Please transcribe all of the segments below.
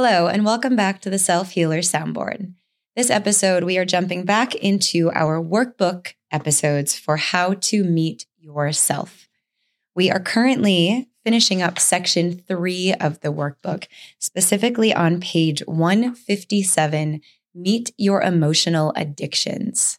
Hello, and welcome back to the Self Healer Soundboard. This episode, we are jumping back into our workbook episodes for how to meet yourself. We are currently finishing up section three of the workbook, specifically on page 157 Meet Your Emotional Addictions.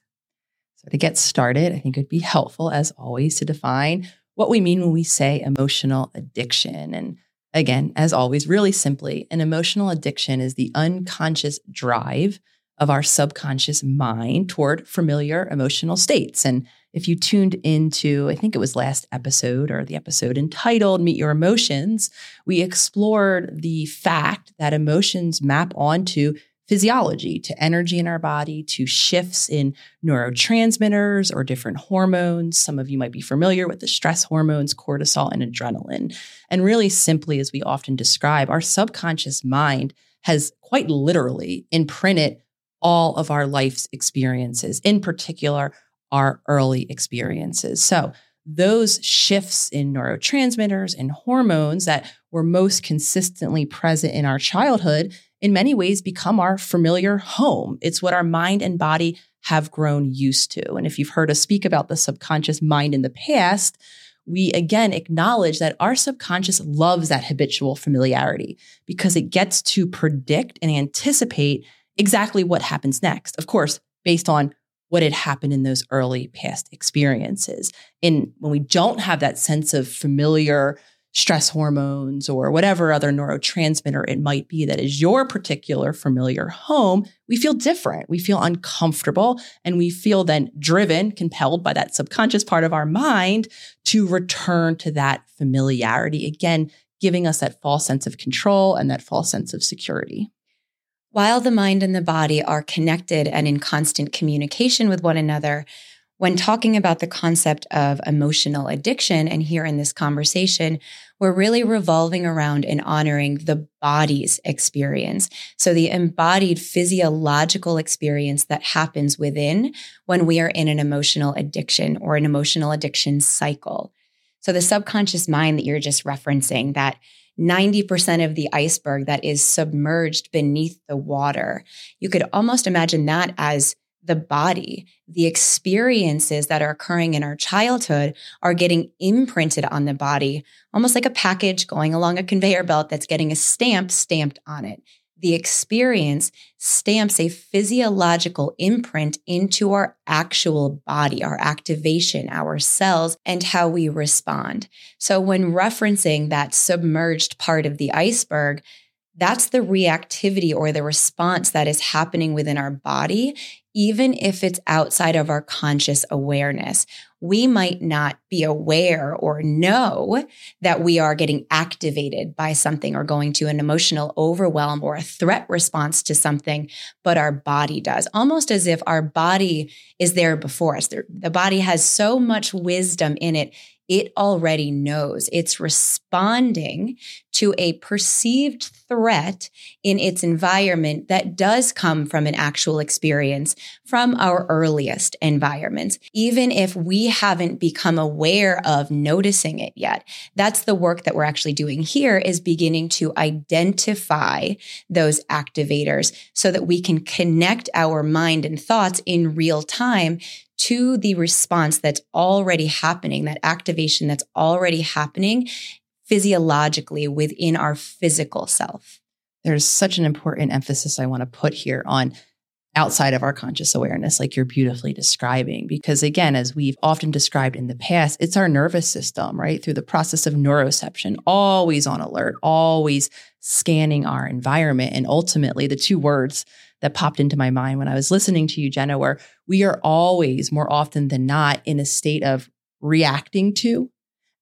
So, to get started, I think it'd be helpful, as always, to define what we mean when we say emotional addiction. And again, as always, really simply, an emotional addiction is the unconscious drive of our subconscious mind toward familiar emotional states. And if you tuned into, I think it was last episode or the episode entitled Meet Your Emotions, we explored the fact that emotions map onto physiology, to energy in our body, to shifts in neurotransmitters or different hormones. Some of you might be familiar with the stress hormones, cortisol and adrenaline. And really simply, as we often describe, our subconscious mind has quite literally imprinted all of our life's experiences, in particular, our early experiences. So, those shifts in neurotransmitters and hormones that were most consistently present in our childhood in many ways become our familiar home. It's what our mind and body have grown used to. And if you've heard us speak about the subconscious mind in the past, we again acknowledge that our subconscious loves that habitual familiarity because it gets to predict and anticipate exactly what happens next. Of course, based on what had happened in those early past experiences. And when we don't have that sense of familiar stress hormones or whatever other neurotransmitter it might be that is your particular familiar home, we feel different. We feel uncomfortable and we feel then driven, compelled by that subconscious part of our mind to return to that familiarity. Again, giving us that false sense of control and that false sense of security. While the mind and the body are connected and in constant communication with one another, when talking about the concept of emotional addiction, and here in this conversation, we're really revolving around and honoring the body's experience. So, the embodied physiological experience that happens within when we are in an emotional addiction or an emotional addiction cycle. So, the subconscious mind that you're just referencing, that 90% of the iceberg that is submerged beneath the water, you could almost imagine that as the body, the experiences that are occurring in our childhood are getting imprinted on the body, almost like a package going along a conveyor belt that's getting a stamp stamped on it. The experience stamps a physiological imprint into our actual body, our activation, our cells, and how we respond. So, when referencing that submerged part of the iceberg, that's the reactivity or the response that is happening within our body even if it's outside of our conscious awareness. We might not be aware or know that we are getting activated by something or going to an emotional overwhelm or a threat response to something, but our body does, almost as if our body is there before us. The body has so much wisdom in it it already knows. It's responding to a perceived threat in its environment that does come from an actual experience from our earliest environments, even if we haven't become aware of noticing it yet. That's the work that we're actually doing here is beginning to identify those activators so that we can connect our mind and thoughts in real time to the response that's already happening, that activation that's already happening physiologically within our physical self. There's such an important emphasis I want to put here on outside of our conscious awareness, like you're beautifully describing. Because again, as we've often described in the past, it's our nervous system, right? Through the process of neuroception, always on alert, always scanning our environment. And ultimately, the two words that popped into my mind when I was listening to you, Jenna, were we are always more often than not in a state of reacting to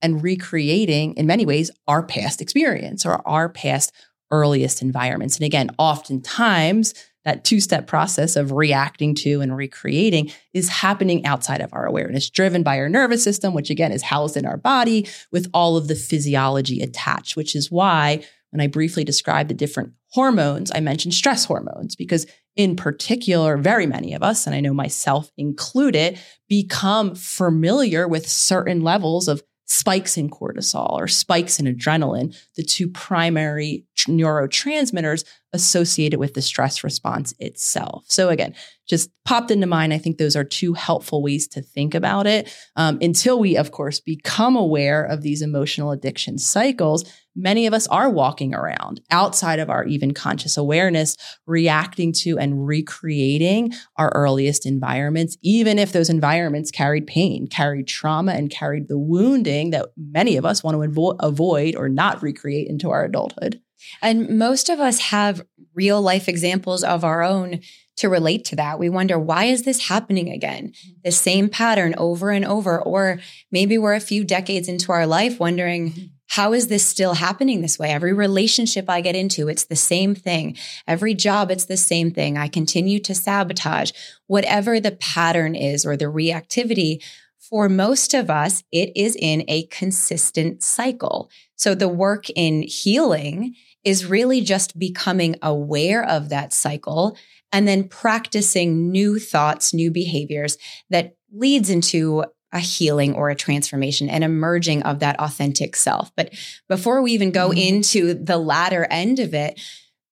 and recreating, in many ways, our past experience or our past earliest environments. And again, oftentimes, that two step process of reacting to and recreating is happening outside of our awareness, driven by our nervous system, which again is housed in our body with all of the physiology attached, which is why when I briefly described the different hormones, I mentioned stress hormones because, in particular, very many of us, and I know myself included, become familiar with certain levels of spikes in cortisol or spikes in adrenaline, the two primary neurotransmitters associated with the stress response itself. So, again, just popped into mind. I think those are two helpful ways to think about it. Um, until we, of course, become aware of these emotional addiction cycles, many of us are walking around outside of our even conscious awareness, reacting to and recreating our earliest environments, even if those environments carried pain, carried trauma, and carried the wounding that many of us want to avo- avoid or not recreate into our adulthood. And most of us have real life examples of our own to relate to that. We wonder, why is this happening again? Mm-hmm. The same pattern over and over. Or maybe we're a few decades into our life wondering, mm-hmm. how is this still happening this way? Every relationship I get into, it's the same thing. Every job, it's the same thing. I continue to sabotage. Whatever the pattern is or the reactivity, for most of us, it is in a consistent cycle. So the work in healing is really just becoming aware of that cycle and then practicing new thoughts, new behaviors that leads into a healing or a transformation and emerging of that authentic self. But before we even go mm-hmm. into the latter end of it,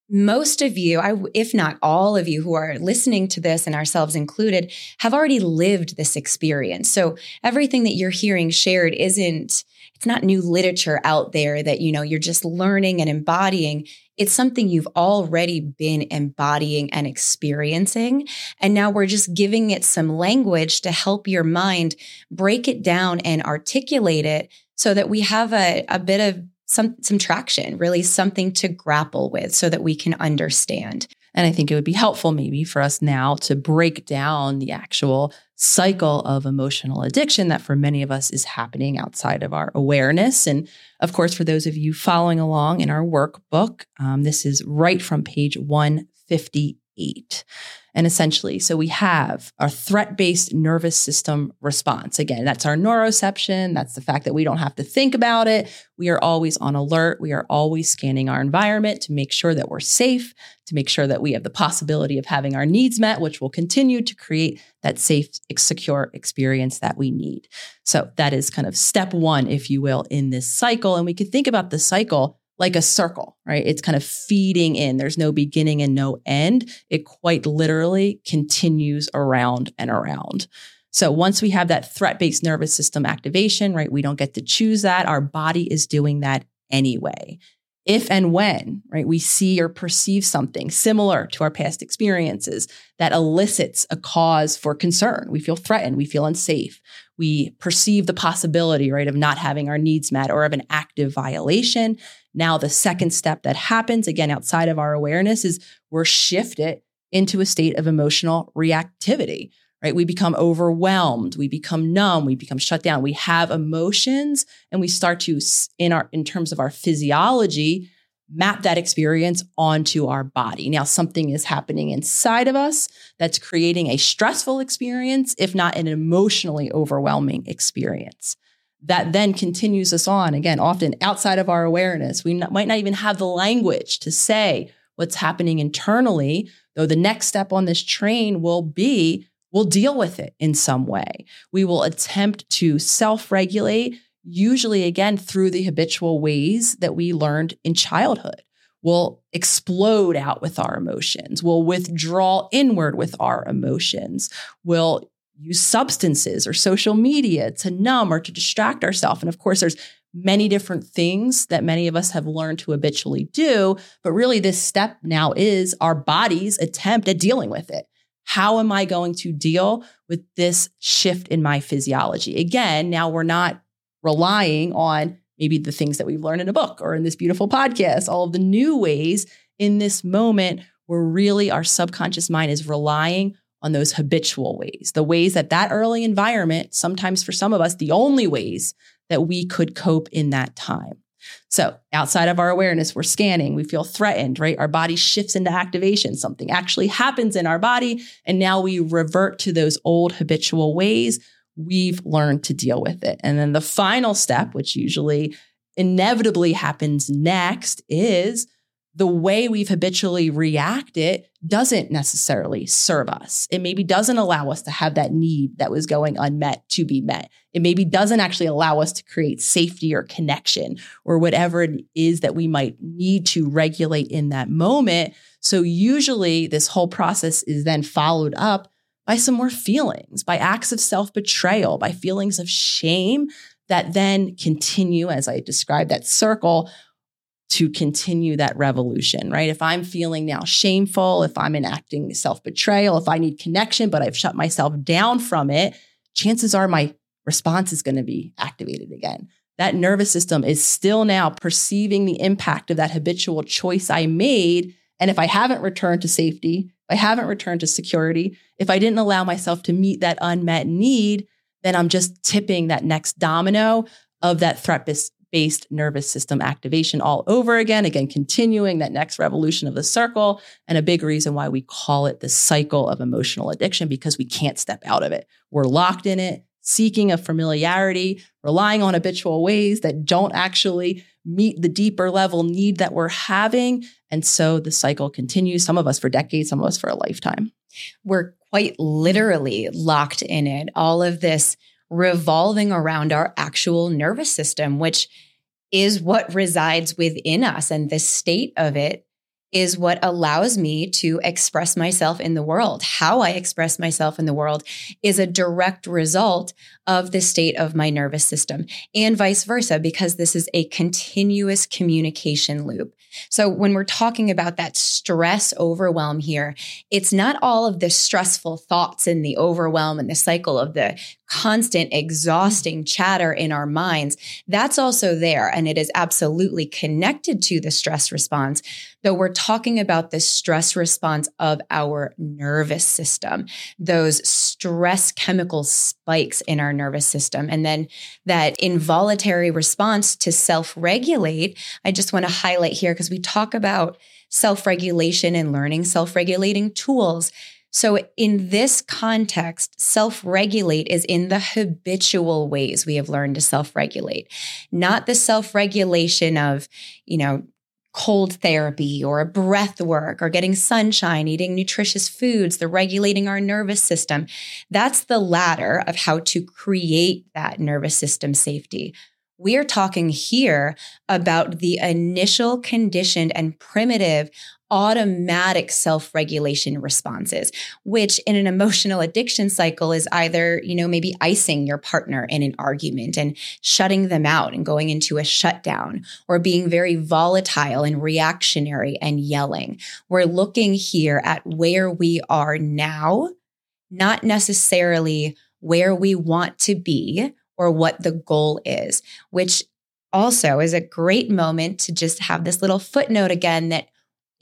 most of you, I, if not all of you who are listening to this and ourselves included, have already lived this experience. So everything that you're hearing shared isn't it's not new literature out there that, you know, you're just learning and embodying. It's something you've already been embodying and experiencing. And now we're just giving it some language to help your mind break it down and articulate it so that we have a, a bit of some, some traction, really something to grapple with so that we can understand. And I think it would be helpful maybe for us now to break down the actual cycle of emotional addiction that for many of us is happening outside of our awareness. And of course, for those of you following along in our workbook, um, this is right from page 158. And essentially, so we have our threat based nervous system response. Again, that's our neuroception. That's the fact that we don't have to think about it. We are always on alert. We are always scanning our environment to make sure that we're safe, to make sure that we have the possibility of having our needs met, which will continue to create that safe, secure experience that we need. So that is kind of step one, if you will, in this cycle. And we could think about the cycle like a circle, right? It's kind of feeding in. There's no beginning and no end. It quite literally continues around and around. So once we have that threat based nervous system activation, right, we don't get to choose that. Our body is doing that anyway. If and when, right, we see or perceive something similar to our past experiences that elicits a cause for concern, we feel threatened, we feel unsafe, we perceive the possibility, right, of not having our needs met or of an active violation, now, the second step that happens, again, outside of our awareness, is we're shifted into a state of emotional reactivity, right? We become overwhelmed, we become numb, we become shut down. We have emotions and we start to, in our, in terms of our physiology, map that experience onto our body. Now, something is happening inside of us that's creating a stressful experience, if not an emotionally overwhelming experience that then continues us on again, often outside of our awareness. We might not even have the language to say what's happening internally, though the next step on this train will be we'll deal with it in some way. We will attempt to self regulate, usually again through the habitual ways that we learned in childhood. We'll explode out with our emotions. We'll withdraw inward with our emotions. We'll use substances or social media to numb or to distract ourselves. And of course, there's many different things that many of us have learned to habitually do. But really, this step now is our body's attempt at dealing with it. How am I going to deal with this shift in my physiology? Again, now we're not relying on maybe the things that we've learned in a book or in this beautiful podcast, all of the new ways in this moment where really our subconscious mind is relying on those habitual ways, the ways that that early environment, sometimes for some of us, the only ways that we could cope in that time. So, outside of our awareness, we're scanning, we feel threatened, right? Our body shifts into activation. Something actually happens in our body. And now we revert to those old habitual ways. We've learned to deal with it. And then the final step, which usually inevitably happens next, is the way we've habitually reacted doesn't necessarily serve us. It maybe doesn't allow us to have that need that was going unmet to be met. It maybe doesn't actually allow us to create safety or connection or whatever it is that we might need to regulate in that moment. So usually this whole process is then followed up by some more feelings, by acts of self betrayal, by feelings of shame that then continue, as I described, that circle to continue that revolution, right? If I'm feeling now shameful, if I'm enacting self betrayal, if I need connection, but I've shut myself down from it, chances are my response is going to be activated again. That nervous system is still now perceiving the impact of that habitual choice I made. And if I haven't returned to safety, if I haven't returned to security, if I didn't allow myself to meet that unmet need, then I'm just tipping that next domino of that threat nervous system activation all over again. Again, continuing that next revolution of the circle. And a big reason why we call it the cycle of emotional addiction because we can't step out of it. We're locked in it, seeking a familiarity, relying on habitual ways that don't actually meet the deeper level need that we're having. And so the cycle continues, some of us for decades, some of us for a lifetime. We're quite literally locked in it. All of this revolving around our actual nervous system, which is what resides within us. And the state of it is what allows me to express myself in the world. How I express myself in the world is a direct result of the state of my nervous system and vice versa, because this is a continuous communication loop. So when we're talking about that stress overwhelm here, it's not all of the stressful thoughts and the overwhelm and the cycle of the constant exhausting chatter in our minds. That's also there. And it is absolutely connected to the stress response, though we're talking about the stress response of our nervous system, those stress chemical spikes in our nervous system. And then that involuntary response to self regulate. I just want to highlight here because we talk about self regulation and learning self regulating tools. So, in this context, self regulate is in the habitual ways we have learned to self regulate, not the self regulation of, you know, cold therapy or breath work or getting sunshine, eating nutritious foods, the regulating our nervous system. That's the ladder of how to create that nervous system safety. We are talking here about the initial conditioned and primitive automatic self regulation responses, which in an emotional addiction cycle is either, you know, maybe icing your partner in an argument and shutting them out and going into a shutdown or being very volatile and reactionary and yelling. We're looking here at where we are now, not necessarily where we want to be or what the goal is, which also is a great moment to just have this little footnote again that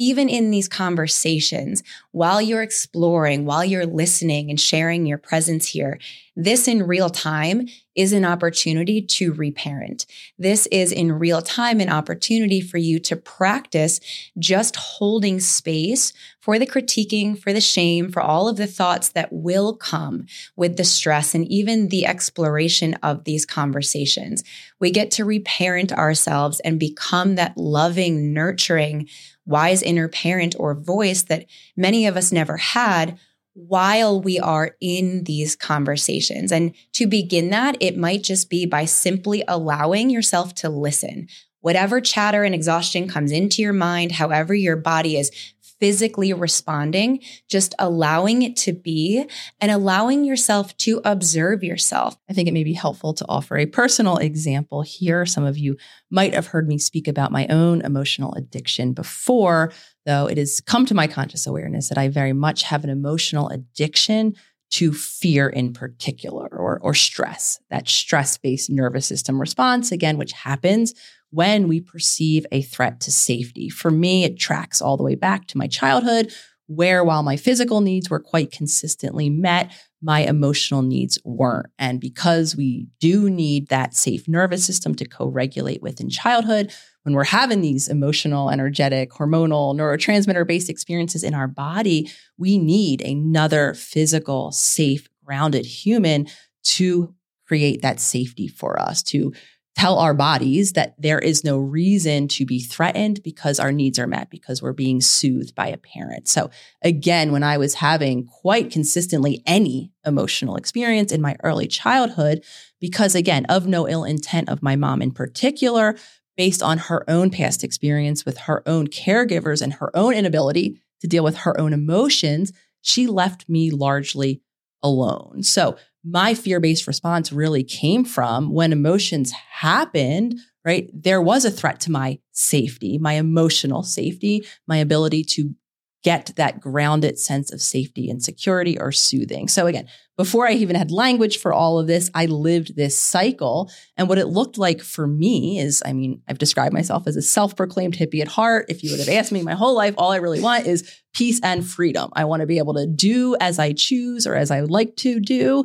even in these conversations, while you're exploring, while you're listening and sharing your presence here, this in real time is an opportunity to reparent. This is in real time an opportunity for you to practice just holding space for the critiquing, for the shame, for all of the thoughts that will come with the stress and even the exploration of these conversations. We get to reparent ourselves and become that loving, nurturing, wise inner parent or voice that many of us never had while we are in these conversations. And to begin that, it might just be by simply allowing yourself to listen. Whatever chatter and exhaustion comes into your mind, however your body is physically responding, just allowing it to be and allowing yourself to observe yourself. I think it may be helpful to offer a personal example here. Some of you might have heard me speak about my own emotional addiction before, though it has come to my conscious awareness that I very much have an emotional addiction to fear in particular or, or stress, that stress based nervous system response, again, which happens when we perceive a threat to safety. For me, it tracks all the way back to my childhood, where while my physical needs were quite consistently met, my emotional needs weren't. And because we do need that safe nervous system to co regulate with in childhood, when we're having these emotional, energetic, hormonal, neurotransmitter based experiences in our body, we need another physical, safe, grounded human to create that safety for us, to tell our bodies that there is no reason to be threatened because our needs are met, because we're being soothed by a parent. So, again, when I was having quite consistently any emotional experience in my early childhood, because again, of no ill intent of my mom in particular, based on her own past experience with her own caregivers and her own inability to deal with her own emotions, she left me largely alone. So, my fear based response really came from when emotions happened, right? There was a threat to my safety, my emotional safety, my ability to get that grounded sense of safety and security or soothing. So again, before I even had language for all of this, I lived this cycle. And what it looked like for me is, I mean, I've described myself as a self-proclaimed hippie at heart. If you would have asked me my whole life, all I really want is peace and freedom. I want to be able to do as I choose or as I would like to do.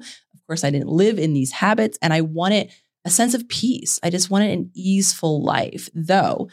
Course, I didn't live in these habits and I wanted a sense of peace. I just wanted an easeful life. Though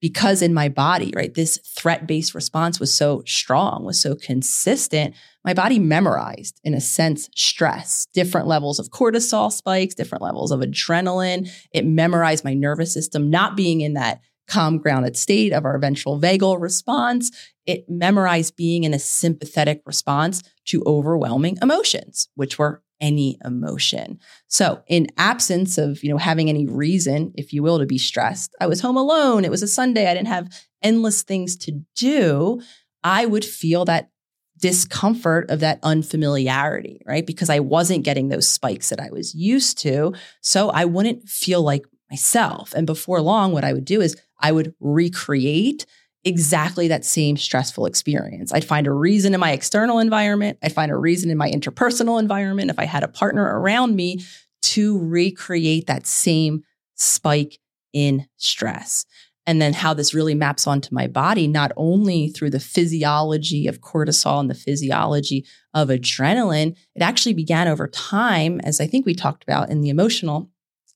because in my body, right, this threat based response was so strong, was so consistent, my body memorized, in a sense, stress, different levels of cortisol spikes, different levels of adrenaline. It memorized my nervous system not being in that calm, grounded state of our ventral vagal response. It memorized being in a sympathetic response to overwhelming emotions, which were any emotion. So, in absence of, you know, having any reason, if you will, to be stressed, I was home alone. It was a Sunday. I didn't have endless things to do. I would feel that discomfort of that unfamiliarity, right? Because I wasn't getting those spikes that I was used to. So, I wouldn't feel like myself. And before long, what I would do is I would recreate exactly that same stressful experience. I'd find a reason in my external environment, I'd find a reason in my interpersonal environment, if I had a partner around me to recreate that same spike in stress. And then how this really maps onto my body, not only through the physiology of cortisol and the physiology of adrenaline, it actually began over time, as I think we talked about in the emotional,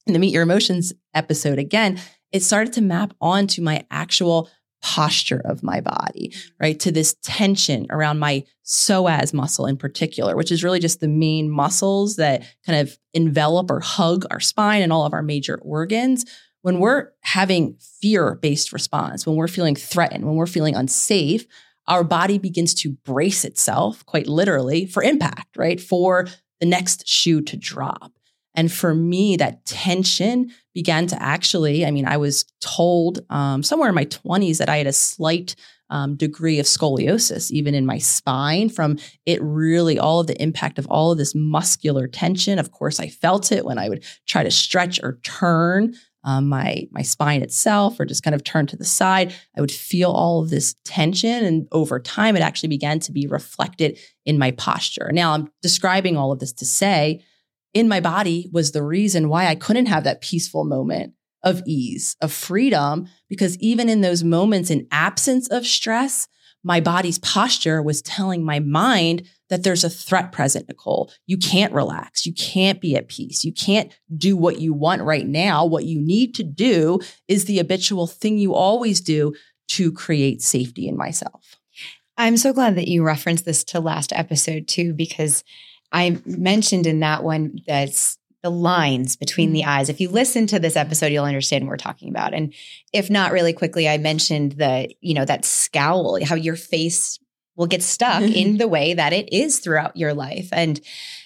in the Meet Your Emotions episode again, it started to map onto my actual posture of my body, right? To this tension around my psoas muscle in particular, which is really just the main muscles that kind of envelop or hug our spine and all of our major organs. When we're having fear based response, when we're feeling threatened, when we're feeling unsafe, our body begins to brace itself quite literally for impact, right? For the next shoe to drop. And for me, that tension began to actually, I mean, I was told um, somewhere in my 20s that I had a slight um, degree of scoliosis, even in my spine, from it really, all of the impact of all of this muscular tension. Of course, I felt it when I would try to stretch or turn. Um, my my spine itself, or just kind of turn to the side, I would feel all of this tension, and over time, it actually began to be reflected in my posture. Now, I'm describing all of this to say in my body was the reason why I couldn't have that peaceful moment of ease, of freedom, because even in those moments in absence of stress, my body's posture was telling my mind that there's a threat present, Nicole. You can't relax. You can't be at peace. You can't do what you want right now. What you need to do is the habitual thing you always do to create safety in myself. I'm so glad that you referenced this to last episode too, because I mentioned in that one that's the lines between the mm-hmm. eyes. If you listen to this episode, you'll understand what we're talking about. And if not really quickly, I mentioned the, you know, that scowl, how your face will get stuck in the way that it is throughout your life. And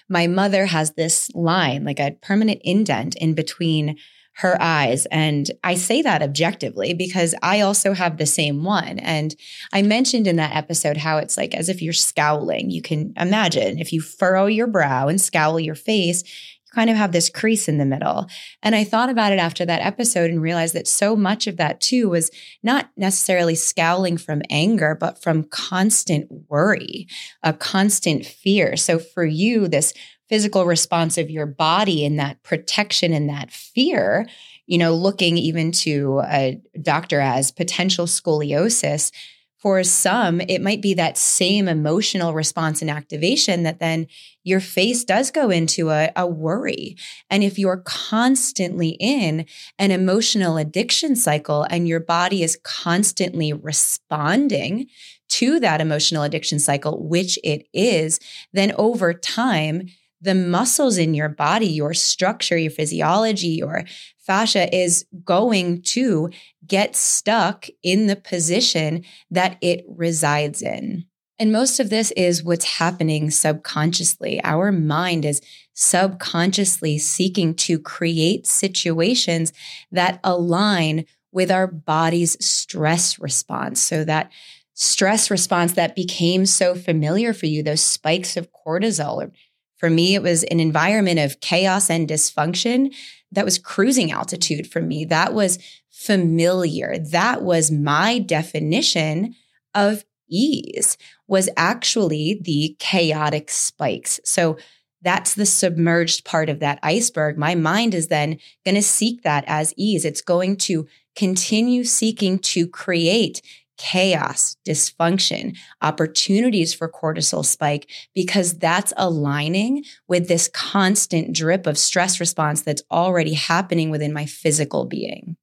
my mother has this line, like a permanent indent in between her eyes. And I say that objectively because I also have the same one. And I mentioned in that episode how it's like as if you're scowling. You can imagine if you furrow your brow and scowl your face, you kind of have this crease in the middle. And I thought about it after that episode and realized that so much of that too was not necessarily scowling from anger, but from constant worry, a constant fear. So for you, this physical response of your body and that protection and that fear, you know, looking even to a doctor as potential scoliosis. For some, it might be that same emotional response and activation that then your face does go into a, a worry. And if you're constantly in an emotional addiction cycle and your body is constantly responding to that emotional addiction cycle, which it is, then over time, the muscles in your body, your structure, your physiology, your fascia is going to get stuck in the position that it resides in. And most of this is what's happening subconsciously. Our mind is subconsciously seeking to create situations that align with our body's stress response. So that stress response that became so familiar for you, those spikes of cortisol. For me, it was an environment of chaos and dysfunction that was cruising altitude for me. That was familiar. That was my definition of ease was actually the chaotic spikes. So that's the submerged part of that iceberg. My mind is then going to seek that as ease. It's going to continue seeking to create chaos, dysfunction, opportunities for cortisol spike, because that's aligning with this constant drip of stress response that's already happening within my physical being.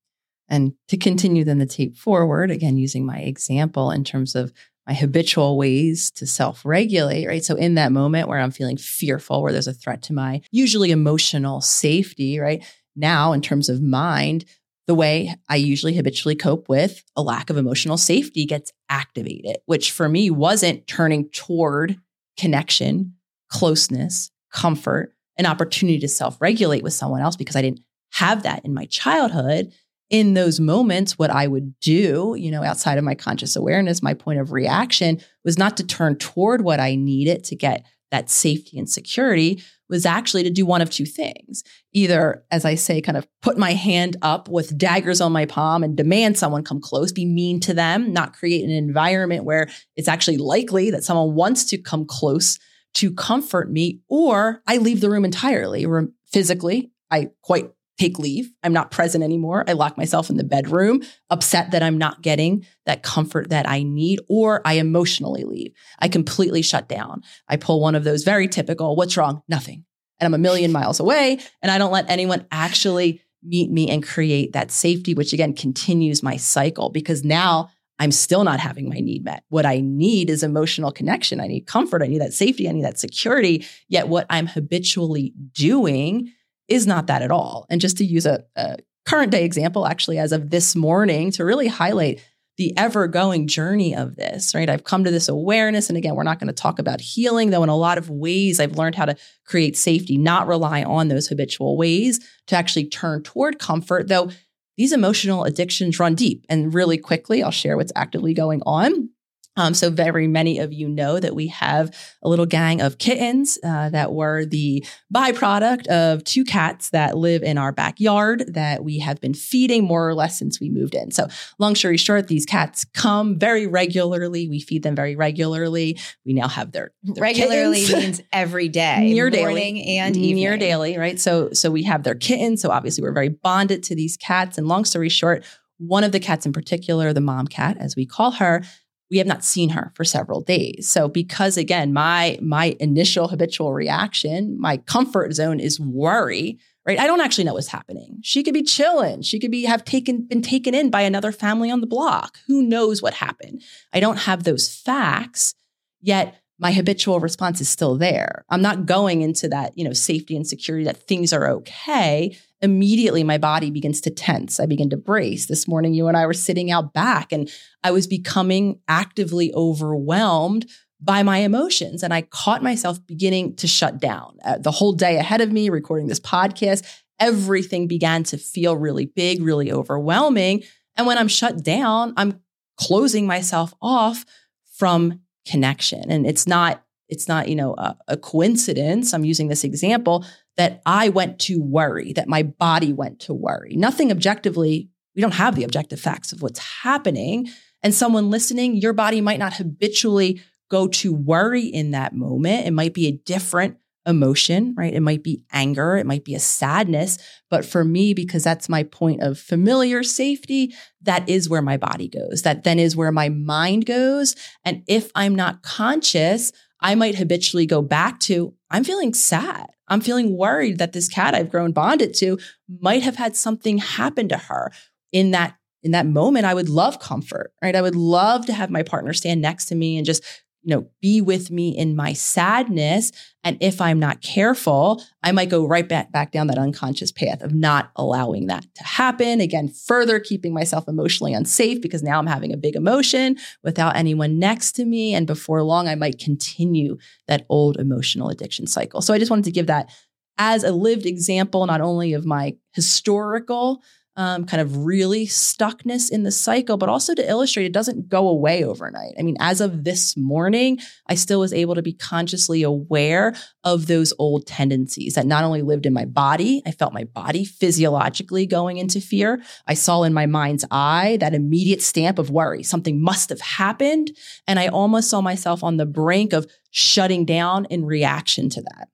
And to continue then the tape forward, again, using my example in terms of my habitual ways to self regulate, right? So, in that moment where I'm feeling fearful, where there's a threat to my usually emotional safety, right? Now, in terms of mind, the way I usually habitually cope with a lack of emotional safety gets activated, which for me wasn't turning toward connection, closeness, comfort, an opportunity to self regulate with someone else because I didn't have that in my childhood. In those moments, what I would do, you know, outside of my conscious awareness, my point of reaction was not to turn toward what I needed to get that safety and security, was actually to do one of two things. Either, as I say, kind of put my hand up with daggers on my palm and demand someone come close, be mean to them, not create an environment where it's actually likely that someone wants to come close to comfort me, or I leave the room entirely. Physically, I quite take leave. I'm not present anymore. I lock myself in the bedroom, upset that I'm not getting that comfort that I need, or I emotionally leave. I completely shut down. I pull one of those very typical, what's wrong? Nothing. And I'm a million miles away, and I don't let anyone actually meet me and create that safety, which again continues my cycle because now I'm still not having my need met. What I need is emotional connection. I need comfort. I need that safety. I need that security. Yet what I'm habitually doing is not that at all. And just to use a, a current day example, actually, as of this morning, to really highlight the ever going journey of this, right? I've come to this awareness. And again, we're not going to talk about healing, though, in a lot of ways, I've learned how to create safety, not rely on those habitual ways to actually turn toward comfort, though these emotional addictions run deep. And really quickly, I'll share what's actively going on. Um, so very many of you know that we have a little gang of kittens uh, that were the byproduct of two cats that live in our backyard that we have been feeding more or less since we moved in. So long story short, these cats come very regularly. We feed them very regularly. We now have their, their regularly means every day, near morning daily, and evening. near daily, right? So so we have their kittens. So obviously we're very bonded to these cats. And long story short, one of the cats in particular, the mom cat, as we call her, we have not seen her for several days. So because again, my my initial habitual reaction, my comfort zone is worry, right? I don't actually know what's happening. She could be chilling. She could be have taken been taken in by another family on the block. Who knows what happened? I don't have those facts, yet my habitual response is still there. I'm not going into that, you know, safety and security that things are okay immediately my body begins to tense. I begin to brace. This morning, you and I were sitting out back, and I was becoming actively overwhelmed by my emotions. And I caught myself beginning to shut down. Uh, the whole day ahead of me, recording this podcast, everything began to feel really big, really overwhelming. And when I'm shut down, I'm closing myself off from connection. And it's not it's not you know a, a coincidence i'm using this example that I went to worry, that my body went to worry. Nothing objectively, we don't have the objective facts of what's happening. And someone listening, your body might not habitually go to worry in that moment. It might be a different emotion, right? It might be anger, it might be a sadness. But for me, because that's my point of familiar safety, that is where my body goes. That then is where my mind goes. And if I'm not conscious, I might habitually go back to, I'm feeling sad. I'm feeling worried that this cat I've grown bonded to might have had something happen to her in that in that moment I would love comfort, right? I would love to have my partner stand next to me and just you know, be with me in my sadness. And if I'm not careful, I might go right back, back down that unconscious path of not allowing that to happen. Again, further keeping myself emotionally unsafe because now I'm having a big emotion without anyone next to me. And before long, I might continue that old emotional addiction cycle. So I just wanted to give that as a lived example, not only of my historical um, kind of really stuckness in the cycle, but also to illustrate it doesn't go away overnight. I mean, as of this morning, I still was able to be consciously aware of those old tendencies that not only lived in my body, I felt my body physiologically going into fear. I saw in my mind's eye that immediate stamp of worry. Something must have happened. And I almost saw myself on the brink of shutting down in reaction to that.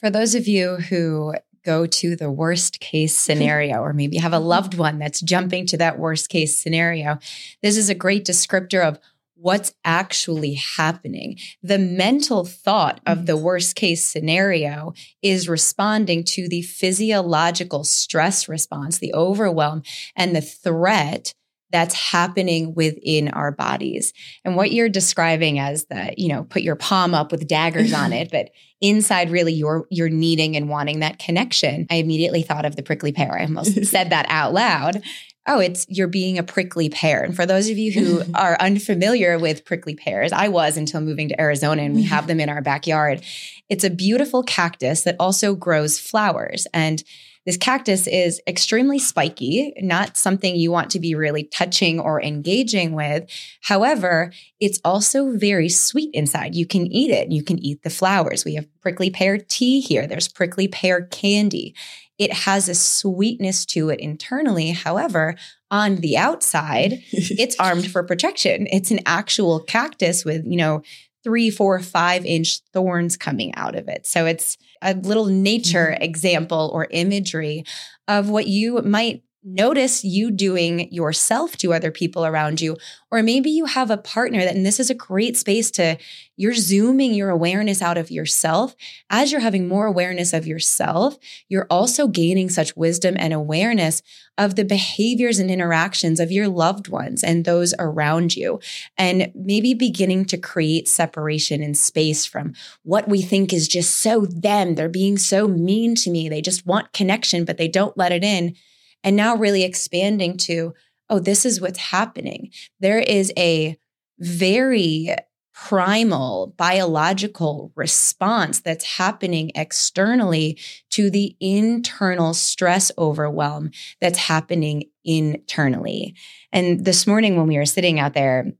For those of you who go to the worst case scenario, or maybe have a loved one that's jumping to that worst case scenario. This is a great descriptor of what's actually happening. The mental thought of the worst case scenario is responding to the physiological stress response, the overwhelm, and the threat that's happening within our bodies. And what you're describing as the, you know, put your palm up with daggers on it, but inside really you're you're needing and wanting that connection. I immediately thought of the prickly pear. I almost said that out loud. Oh, it's you're being a prickly pear. And for those of you who are unfamiliar with prickly pears, I was until moving to Arizona and we have them in our backyard. It's a beautiful cactus that also grows flowers and this cactus is extremely spiky, not something you want to be really touching or engaging with. However, it's also very sweet inside. You can eat it. You can eat the flowers. We have prickly pear tea here. There's prickly pear candy. It has a sweetness to it internally. However, on the outside, it's armed for protection. It's an actual cactus with, you know, three, four, five inch thorns coming out of it. So it's a little nature mm-hmm. example or imagery of what you might notice you doing yourself to other people around you. Or maybe you have a partner that, and this is a great space to, you're zooming your awareness out of yourself. As you're having more awareness of yourself, you're also gaining such wisdom and awareness of the behaviors and interactions of your loved ones and those around you. And maybe beginning to create separation and space from what we think is just so them. They're being so mean to me. They just want connection, but they don't let it in and now really expanding to, oh, this is what's happening. There is a very primal biological response that's happening externally to the internal stress overwhelm that's happening internally. And this morning, when we were sitting out there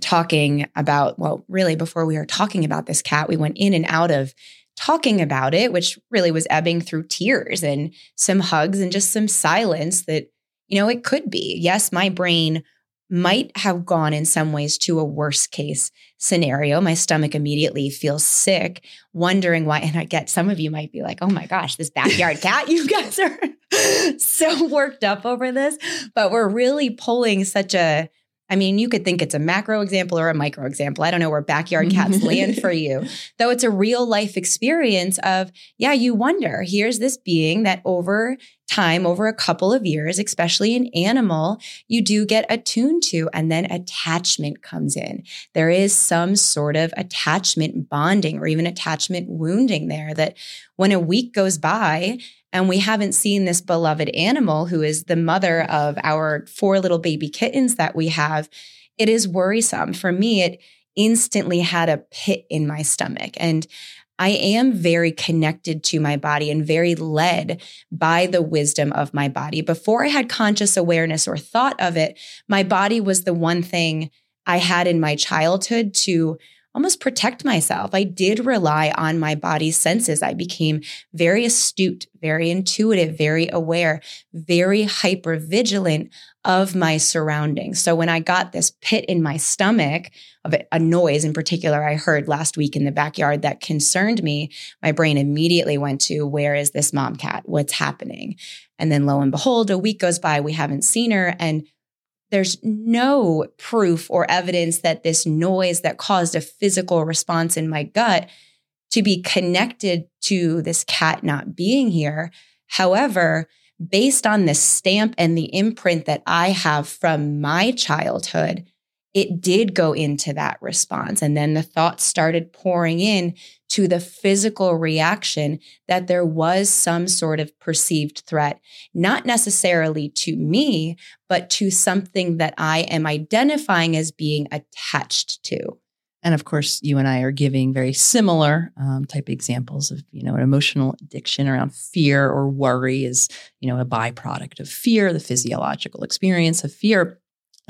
talking about, well, really, before we were talking about this cat, we went in and out of talking about it, which really was ebbing through tears and some hugs and just some silence that, you know, it could be. Yes, my brain might have gone in some ways to a worst case scenario. My stomach immediately feels sick, wondering why. And I get some of you might be like, oh my gosh, this backyard cat, you guys are so worked up over this. But we're really pulling such a I mean, you could think it's a macro example or a micro example. I don't know where backyard cats land for you, though it's a real life experience of, yeah, you wonder, here's this being that over time, over a couple of years, especially an animal, you do get attuned to, and then attachment comes in. There is some sort of attachment bonding or even attachment wounding there that when a week goes by and we haven't seen this beloved animal who is the mother of our four little baby kittens that we have, it is worrisome. For me, it instantly had a pit in my stomach. And I am very connected to my body and very led by the wisdom of my body. Before I had conscious awareness or thought of it, my body was the one thing I had in my childhood to almost protect myself. I did rely on my body's senses. I became very astute, very intuitive, very aware, very hyper vigilant of my surroundings. So when I got this pit in my stomach of a noise in particular I heard last week in the backyard that concerned me, my brain immediately went to where is this mom cat? What's happening? And then lo and behold, a week goes by, we haven't seen her and there's no proof or evidence that this noise that caused a physical response in my gut to be connected to this cat not being here. However, based on the stamp and the imprint that I have from my childhood, it did go into that response. And then the thoughts started pouring in to the physical reaction that there was some sort of perceived threat, not necessarily to me, but to something that I am identifying as being attached to. And of course, you and I are giving very similar um, type examples of, you know, an emotional addiction around fear or worry is, you know, a byproduct of fear, the physiological experience of fear.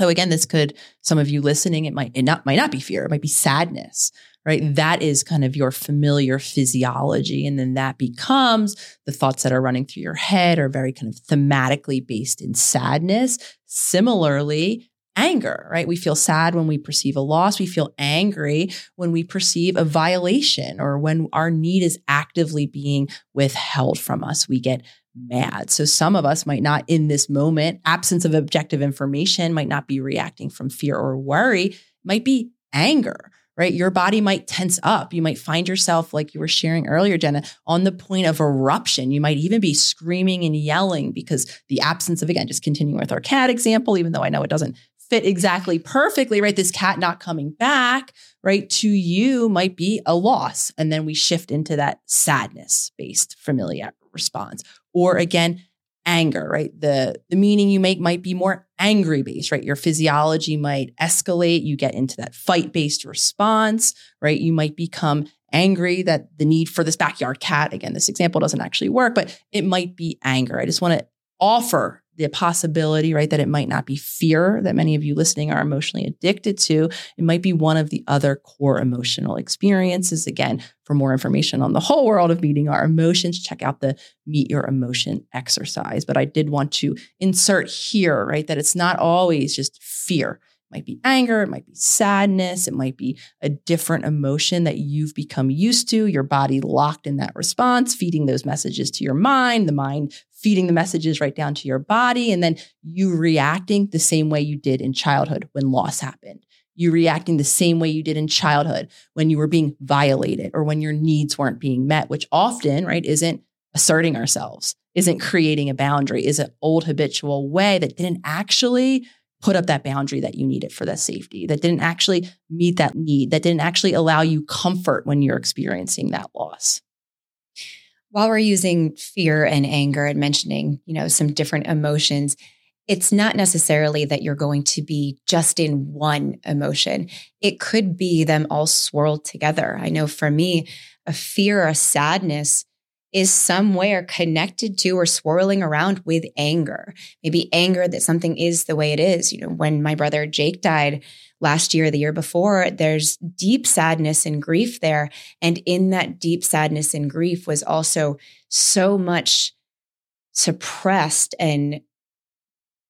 So again, this could some of you listening, it might it not might not be fear, it might be sadness, right? That is kind of your familiar physiology, and then that becomes the thoughts that are running through your head are very kind of thematically based in sadness. Similarly, anger, right? We feel sad when we perceive a loss. We feel angry when we perceive a violation or when our need is actively being withheld from us. We get mad. So some of us might not in this moment, absence of objective information might not be reacting from fear or worry, might be anger. Right? Your body might tense up. You might find yourself, like you were sharing earlier, Jenna, on the point of eruption. You might even be screaming and yelling because the absence of, again, just continuing with our cat example, even though I know it doesn't fit exactly perfectly, right? This cat not coming back, right, to you might be a loss. And then we shift into that sadness based familiar response or again anger right? The the meaning you make might be more angry based right? Your physiology might escalate. You get into that fight based response right? You might become angry that the need for this backyard cat again this example doesn't actually work but it might be anger. I just want to offer the possibility, right, that it might not be fear that many of you listening are emotionally addicted to. It might be one of the other core emotional experiences. Again, for more information on the whole world of meeting our emotions, check out the Meet Your Emotion exercise. But I did want to insert here, right, that it's not always just fear. It might be anger, it might be sadness, it might be a different emotion that you've become used to, your body locked in that response, feeding those messages to your mind, the mind feeding the messages right down to your body, and then you reacting the same way you did in childhood when loss happened. You reacting the same way you did in childhood when you were being violated or when your needs weren't being met, which often, right, isn't asserting ourselves, isn't creating a boundary, is an old habitual way that didn't actually put up that boundary that you needed for that safety, that didn't actually meet that need, that didn't actually allow you comfort when you're experiencing that loss while we're using fear and anger and mentioning, you know, some different emotions, it's not necessarily that you're going to be just in one emotion. It could be them all swirled together. I know for me, a fear, or a sadness is somewhere connected to or swirling around with anger. Maybe anger that something is the way it is. You know, when my brother Jake died, last year, the year before, there's deep sadness and grief there. And in that deep sadness and grief was also so much suppressed and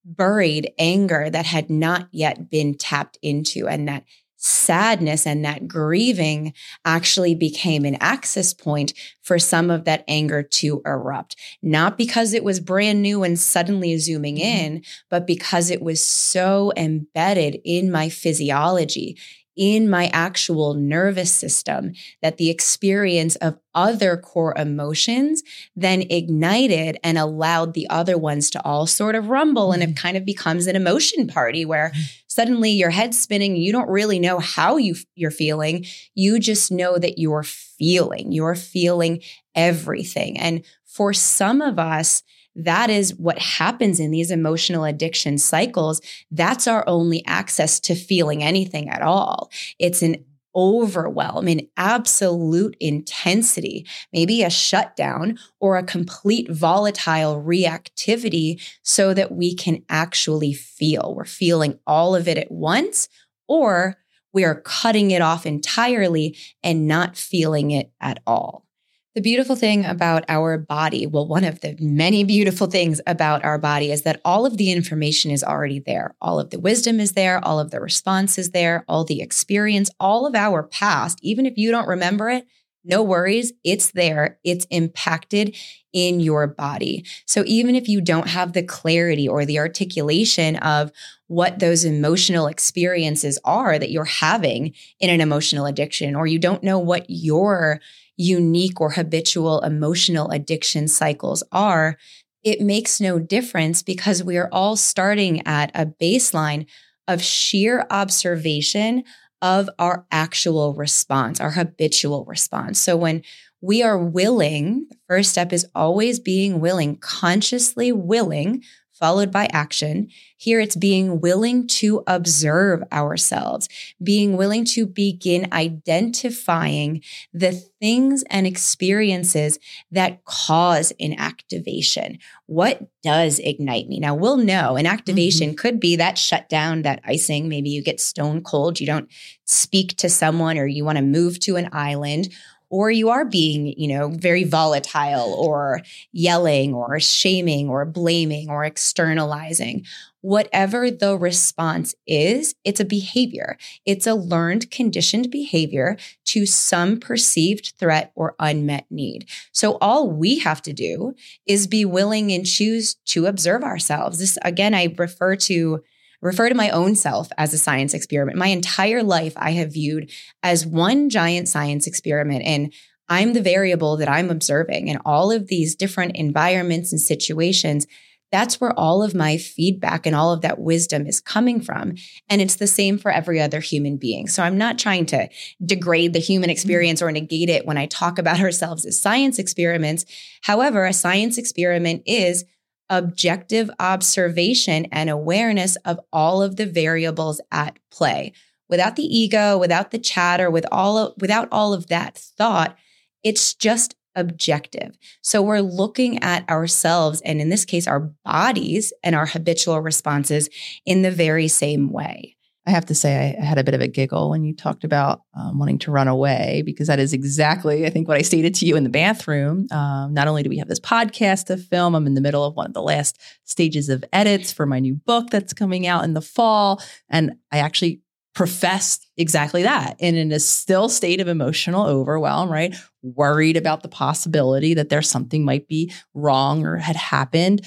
buried anger that had not yet been tapped into and that sadness and that grieving actually became an access point for some of that anger to erupt. Not because it was brand new and suddenly zooming mm-hmm. in, but because it was so embedded in my physiology, in my actual nervous system that the experience of other core emotions then ignited and allowed the other ones to all sort of rumble. And it mm-hmm. kind of becomes an emotion party where mm-hmm. suddenly your head's spinning. You don't really know how you, you're feeling. You just know that you're feeling, you're feeling everything. And for some of us, that is what happens in these emotional addiction cycles. That's our only access to feeling anything at all. It's an overwhelm in absolute intensity, maybe a shutdown or a complete volatile reactivity so that we can actually feel. We're feeling all of it at once or we are cutting it off entirely and not feeling it at all. The beautiful thing about our body, well, one of the many beautiful things about our body is that all of the information is already there. All of the wisdom is there, all of the response is there, all the experience, all of our past, even if you don't remember it, no worries, it's there, it's impacted in your body. So even if you don't have the clarity or the articulation of what those emotional experiences are that you're having in an emotional addiction, or you don't know what your unique or habitual emotional addiction cycles are, it makes no difference because we are all starting at a baseline of sheer observation of our actual response, our habitual response. So when we are willing, the first step is always being willing, consciously willing followed by action. Here it's being willing to observe ourselves, being willing to begin identifying the things and experiences that cause inactivation. What does ignite me? Now we'll know an activation mm-hmm. could be that shutdown, that icing. Maybe you get stone cold, you don't speak to someone, or you want to move to an island or you are being, you know, very volatile or yelling or shaming or blaming or externalizing. Whatever the response is, it's a behavior. It's a learned, conditioned behavior to some perceived threat or unmet need. So all we have to do is be willing and choose to observe ourselves. This, again, I refer to refer to my own self as a science experiment. My entire life I have viewed as one giant science experiment and I'm the variable that I'm observing in all of these different environments and situations. That's where all of my feedback and all of that wisdom is coming from. And it's the same for every other human being. So I'm not trying to degrade the human mm-hmm. experience or negate it when I talk about ourselves as science experiments. However, a science experiment is objective observation and awareness of all of the variables at play. Without the ego, without the chatter, with all of, without all of that thought, it's just objective. So we're looking at ourselves and in this case our bodies and our habitual responses in the very same way. I have to say, I had a bit of a giggle when you talked about um, wanting to run away, because that is exactly, I think, what I stated to you in the bathroom. Um, not only do we have this podcast to film, I'm in the middle of one of the last stages of edits for my new book that's coming out in the fall. And I actually professed exactly that and in a still state of emotional overwhelm, right? Worried about the possibility that there's something might be wrong or had happened.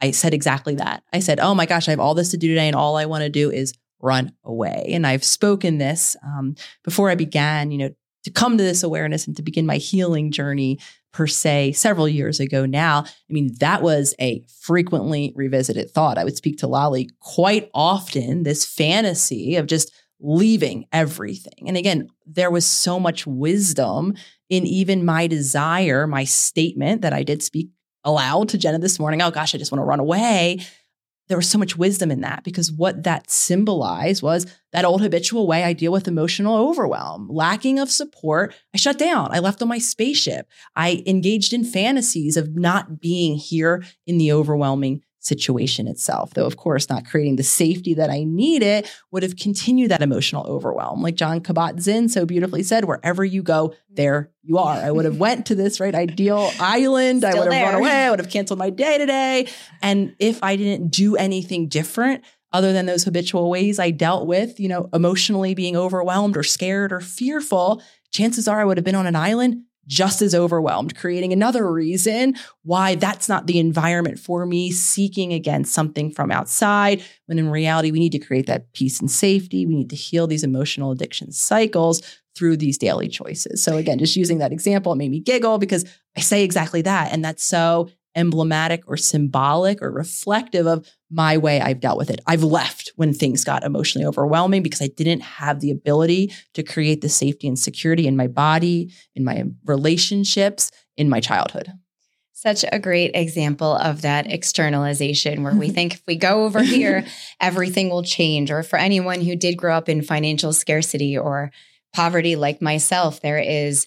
I said exactly that. I said, Oh my gosh, I have all this to do today, and all I want to do is run away. And I've spoken this um, before I began, you know, to come to this awareness and to begin my healing journey per se several years ago now. I mean, that was a frequently revisited thought. I would speak to Lolly quite often, this fantasy of just leaving everything. And again, there was so much wisdom in even my desire, my statement that I did speak aloud to Jenna this morning. Oh gosh, I just want to run away there was so much wisdom in that because what that symbolized was that old habitual way I deal with emotional overwhelm, lacking of support. I shut down. I left on my spaceship. I engaged in fantasies of not being here in the overwhelming situation itself. Though, of course, not creating the safety that I needed would have continued that emotional overwhelm. Like Jon Kabat-Zinn so beautifully said, wherever you go, there you are. I would have went to this right ideal island. Still I would have there. run away. I would have canceled my day today. And if I didn't do anything different, other than those habitual ways I dealt with, you know, emotionally being overwhelmed or scared or fearful, chances are I would have been on an island just as overwhelmed, creating another reason why that's not the environment for me, seeking against something from outside. When in reality, we need to create that peace and safety. We need to heal these emotional addiction cycles through these daily choices. So, again, just using that example, it made me giggle because I say exactly that. And that's so emblematic or symbolic or reflective of my way I've dealt with it. I've left when things got emotionally overwhelming because I didn't have the ability to create the safety and security in my body, in my relationships, in my childhood. Such a great example of that externalization where we think if we go over here, everything will change. Or for anyone who did grow up in financial scarcity or poverty like myself, there is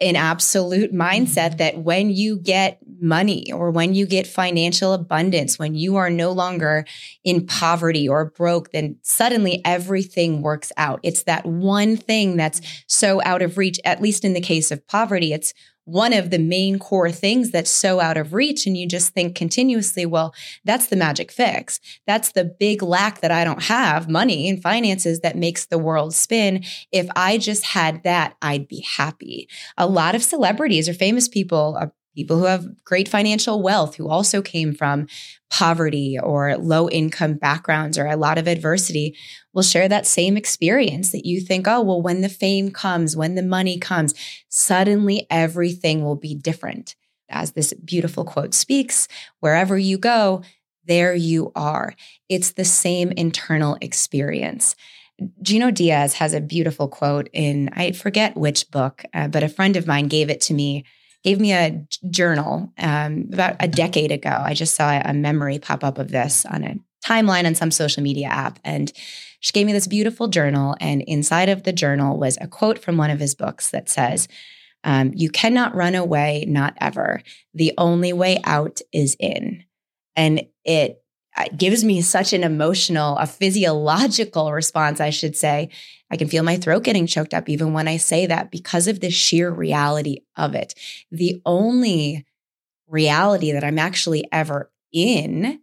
an absolute mindset that when you get money or when you get financial abundance, when you are no longer in poverty or broke, then suddenly everything works out. It's that one thing that's so out of reach, at least in the case of poverty. It's one of the main core things that's so out of reach. And you just think continuously, well, that's the magic fix. That's the big lack that I don't have money and finances that makes the world spin. If I just had that, I'd be happy. A lot of celebrities or famous people, uh, people who have great financial wealth who also came from poverty or low income backgrounds or a lot of adversity will share that same experience that you think, oh, well, when the fame comes, when the money comes, suddenly everything will be different. As this beautiful quote speaks, wherever you go, there you are. It's the same internal experience. Junot Diaz has a beautiful quote in, I forget which book, uh, but a friend of mine gave it to me, gave me a journal um, about a decade ago. I just saw a memory pop up of this on a timeline on some social media app. And she gave me this beautiful journal. And inside of the journal was a quote from one of his books that says, um, You cannot run away, not ever. The only way out is in. And it Uh, gives me such an emotional, a physiological response, I should say. I can feel my throat getting choked up even when I say that because of the sheer reality of it. The only reality that I'm actually ever in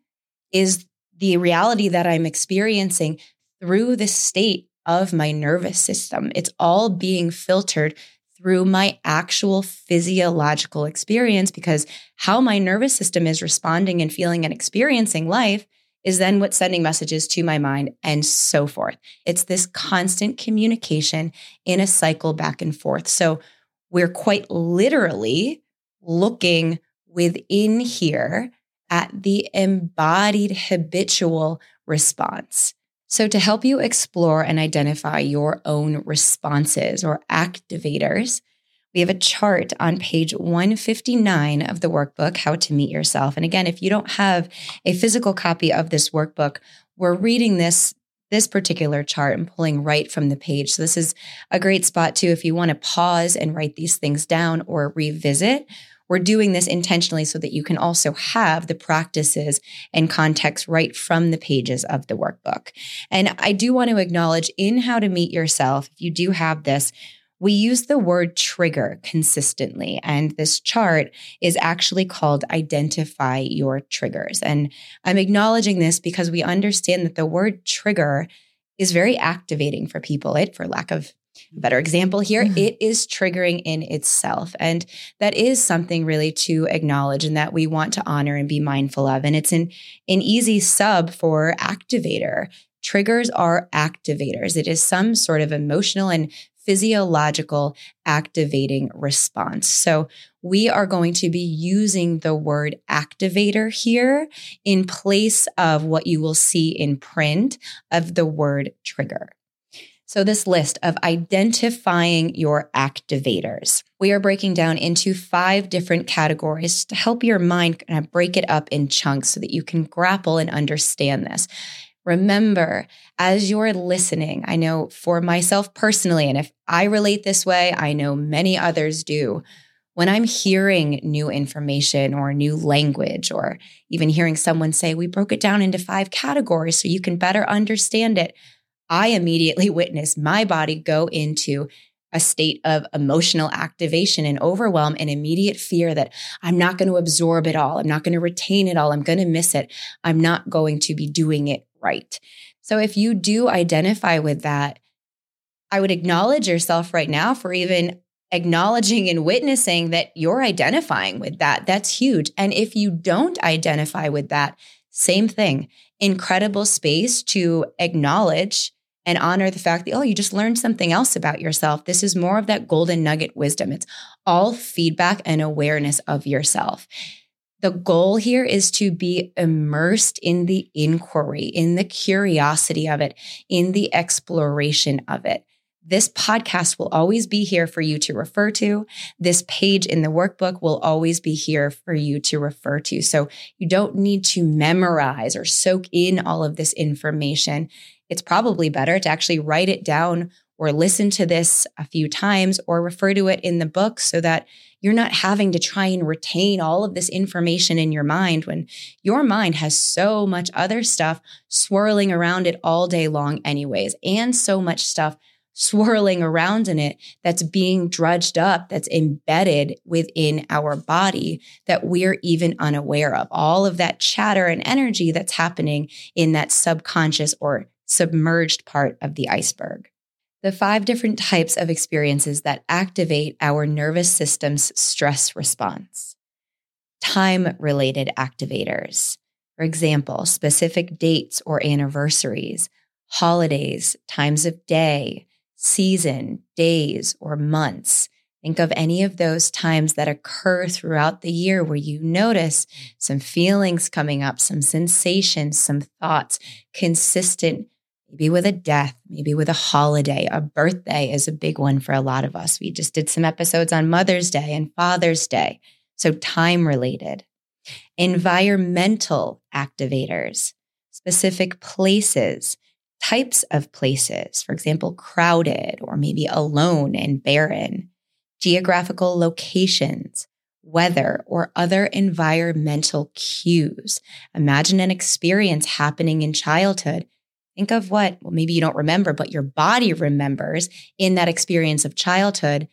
is the reality that I'm experiencing through the state of my nervous system. It's all being filtered through my actual physiological experience because how my nervous system is responding and feeling and experiencing life is then what's sending messages to my mind and so forth. It's this constant communication in a cycle back and forth. So we're quite literally looking within here at the embodied habitual response. So, to help you explore and identify your own responses or activators, we have a chart on page 159 of the workbook, How to Meet Yourself. And again, if you don't have a physical copy of this workbook, we're reading this this particular chart and pulling right from the page. So this is a great spot too if you want to pause and write these things down or revisit we're doing this intentionally so that you can also have the practices and context right from the pages of the workbook. And I do want to acknowledge in how to meet yourself, if you do have this, we use the word trigger consistently. And this chart is actually called Identify Your Triggers. And I'm acknowledging this because we understand that the word trigger is very activating for people. It, for lack of better example here, mm-hmm. it is triggering in itself. And that is something really to acknowledge and that we want to honor and be mindful of. And it's an, an easy sub for activator. Triggers are activators. It is some sort of emotional and physiological activating response. So we are going to be using the word activator here in place of what you will see in print of the word trigger. So, this list of identifying your activators, we are breaking down into five different categories to help your mind kind of break it up in chunks so that you can grapple and understand this. Remember, as you're listening, I know for myself personally, and if I relate this way, I know many others do. When I'm hearing new information or new language, or even hearing someone say, we broke it down into five categories so you can better understand it, I immediately witnessed my body go into a state of emotional activation and overwhelm and immediate fear that I'm not going to absorb it all. I'm not going to retain it all. I'm going to miss it. I'm not going to be doing it right. So if you do identify with that, I would acknowledge yourself right now for even acknowledging and witnessing that you're identifying with that. That's huge. And if you don't identify with that, same thing. Incredible space to acknowledge and honor the fact that, oh, you just learned something else about yourself. This is more of that golden nugget wisdom. It's all feedback and awareness of yourself. The goal here is to be immersed in the inquiry, in the curiosity of it, in the exploration of it. This podcast will always be here for you to refer to. This page in the workbook will always be here for you to refer to. So you don't need to memorize or soak in all of this information it's probably better to actually write it down or listen to this a few times or refer to it in the book so that you're not having to try and retain all of this information in your mind when your mind has so much other stuff swirling around it all day long, anyways, and so much stuff swirling around in it that's being drudged up, that's embedded within our body that we're even unaware of. All of that chatter and energy that's happening in that subconscious or submerged part of the iceberg. The five different types of experiences that activate our nervous system's stress response. Time related activators. For example, specific dates or anniversaries, holidays, times of day, season, days, or months, Think of any of those times that occur throughout the year where you notice some feelings coming up, some sensations, some thoughts, consistent, maybe with a death, maybe with a holiday. A birthday is a big one for a lot of us. We just did some episodes on Mother's Day and Father's Day. So, time related. Environmental activators, specific places, types of places, for example, crowded or maybe alone and barren geographical locations, weather, or other environmental cues. Imagine an experience happening in childhood. Think of what, well, maybe you don't remember, but your body remembers in that experience of childhood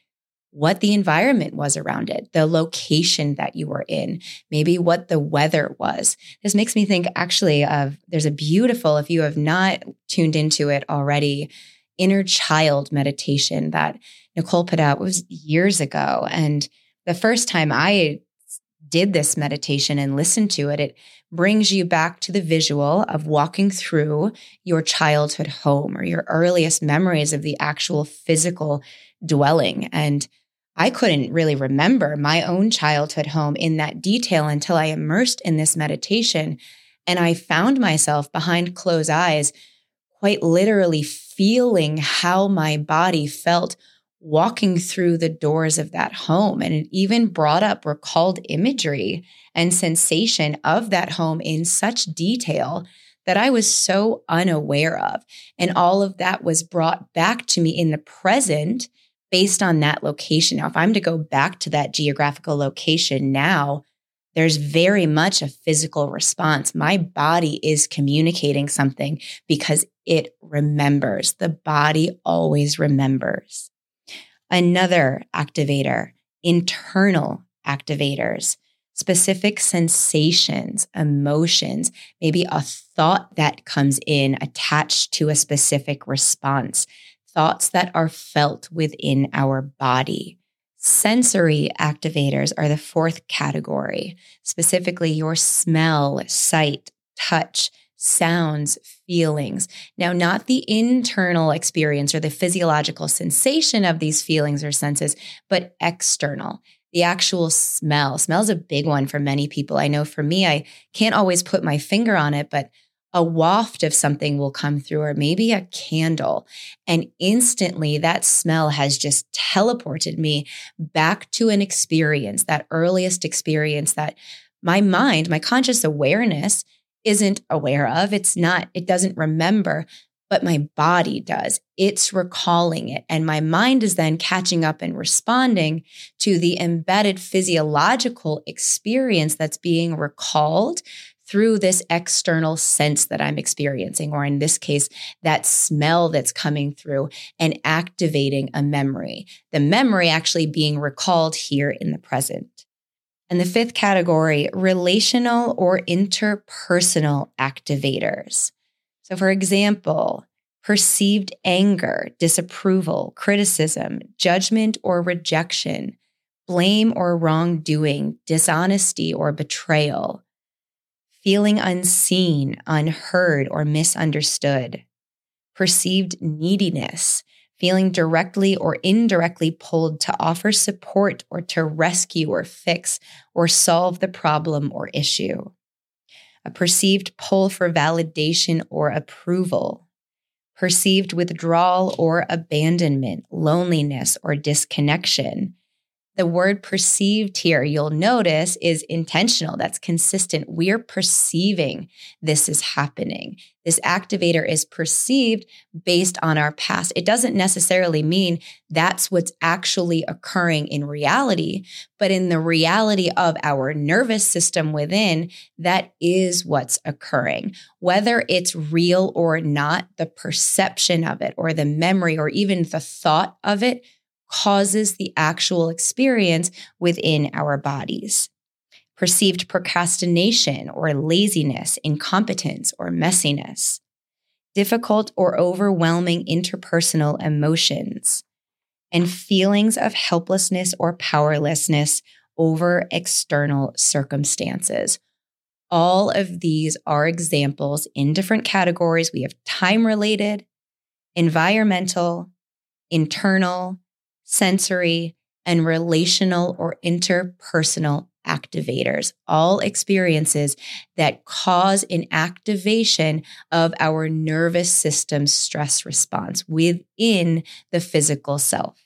what the environment was around it, the location that you were in, maybe what the weather was. This makes me think actually of there's a beautiful, if you have not tuned into it already, inner child meditation that Nicole put out was years ago. And the first time I did this meditation and listened to it, it brings you back to the visual of walking through your childhood home or your earliest memories of the actual physical dwelling. And I couldn't really remember my own childhood home in that detail until I immersed in this meditation. And I found myself behind closed eyes, quite literally feeling how my body felt walking through the doors of that home. And it even brought up recalled imagery and sensation of that home in such detail that I was so unaware of. And all of that was brought back to me in the present based on that location. Now, if I'm to go back to that geographical location now, there's very much a physical response. My body is communicating something because it remembers. The body always remembers. Another activator, internal activators, specific sensations, emotions, maybe a thought that comes in attached to a specific response, thoughts that are felt within our body. Sensory activators are the fourth category, specifically your smell, sight, touch, sounds, feelings. Now, not the internal experience or the physiological sensation of these feelings or senses, but external. The actual smell. Smell is a big one for many people. I know for me, I can't always put my finger on it, but a waft of something will come through, or maybe a candle. And instantly that smell has just teleported me back to an experience, that earliest experience that my mind, my conscious awareness isn't aware of. It's not, it doesn't remember, but my body does. It's recalling it. And my mind is then catching up and responding to the embedded physiological experience that's being recalled through this external sense that I'm experiencing, or in this case, that smell that's coming through and activating a memory. The memory actually being recalled here in the present. And the fifth category, relational or interpersonal activators. So, for example, perceived anger, disapproval, criticism, judgment or rejection, blame or wrongdoing, dishonesty or betrayal, feeling unseen, unheard, or misunderstood, perceived neediness, feeling directly or indirectly pulled to offer support or to rescue or fix or solve the problem or issue, a perceived pull for validation or approval, perceived withdrawal or abandonment, loneliness or disconnection, the word perceived here, you'll notice, is intentional. That's consistent. We're perceiving this is happening. This activator is perceived based on our past. It doesn't necessarily mean that's what's actually occurring in reality, but in the reality of our nervous system within, that is what's occurring. Whether it's real or not, the perception of it or the memory or even the thought of it causes the actual experience within our bodies. Perceived procrastination or laziness, incompetence or messiness. Difficult or overwhelming interpersonal emotions. And feelings of helplessness or powerlessness over external circumstances. All of these are examples in different categories. We have time related, environmental, internal, sensory, and relational or interpersonal activators, all experiences that cause an activation of our nervous system stress response within the physical self.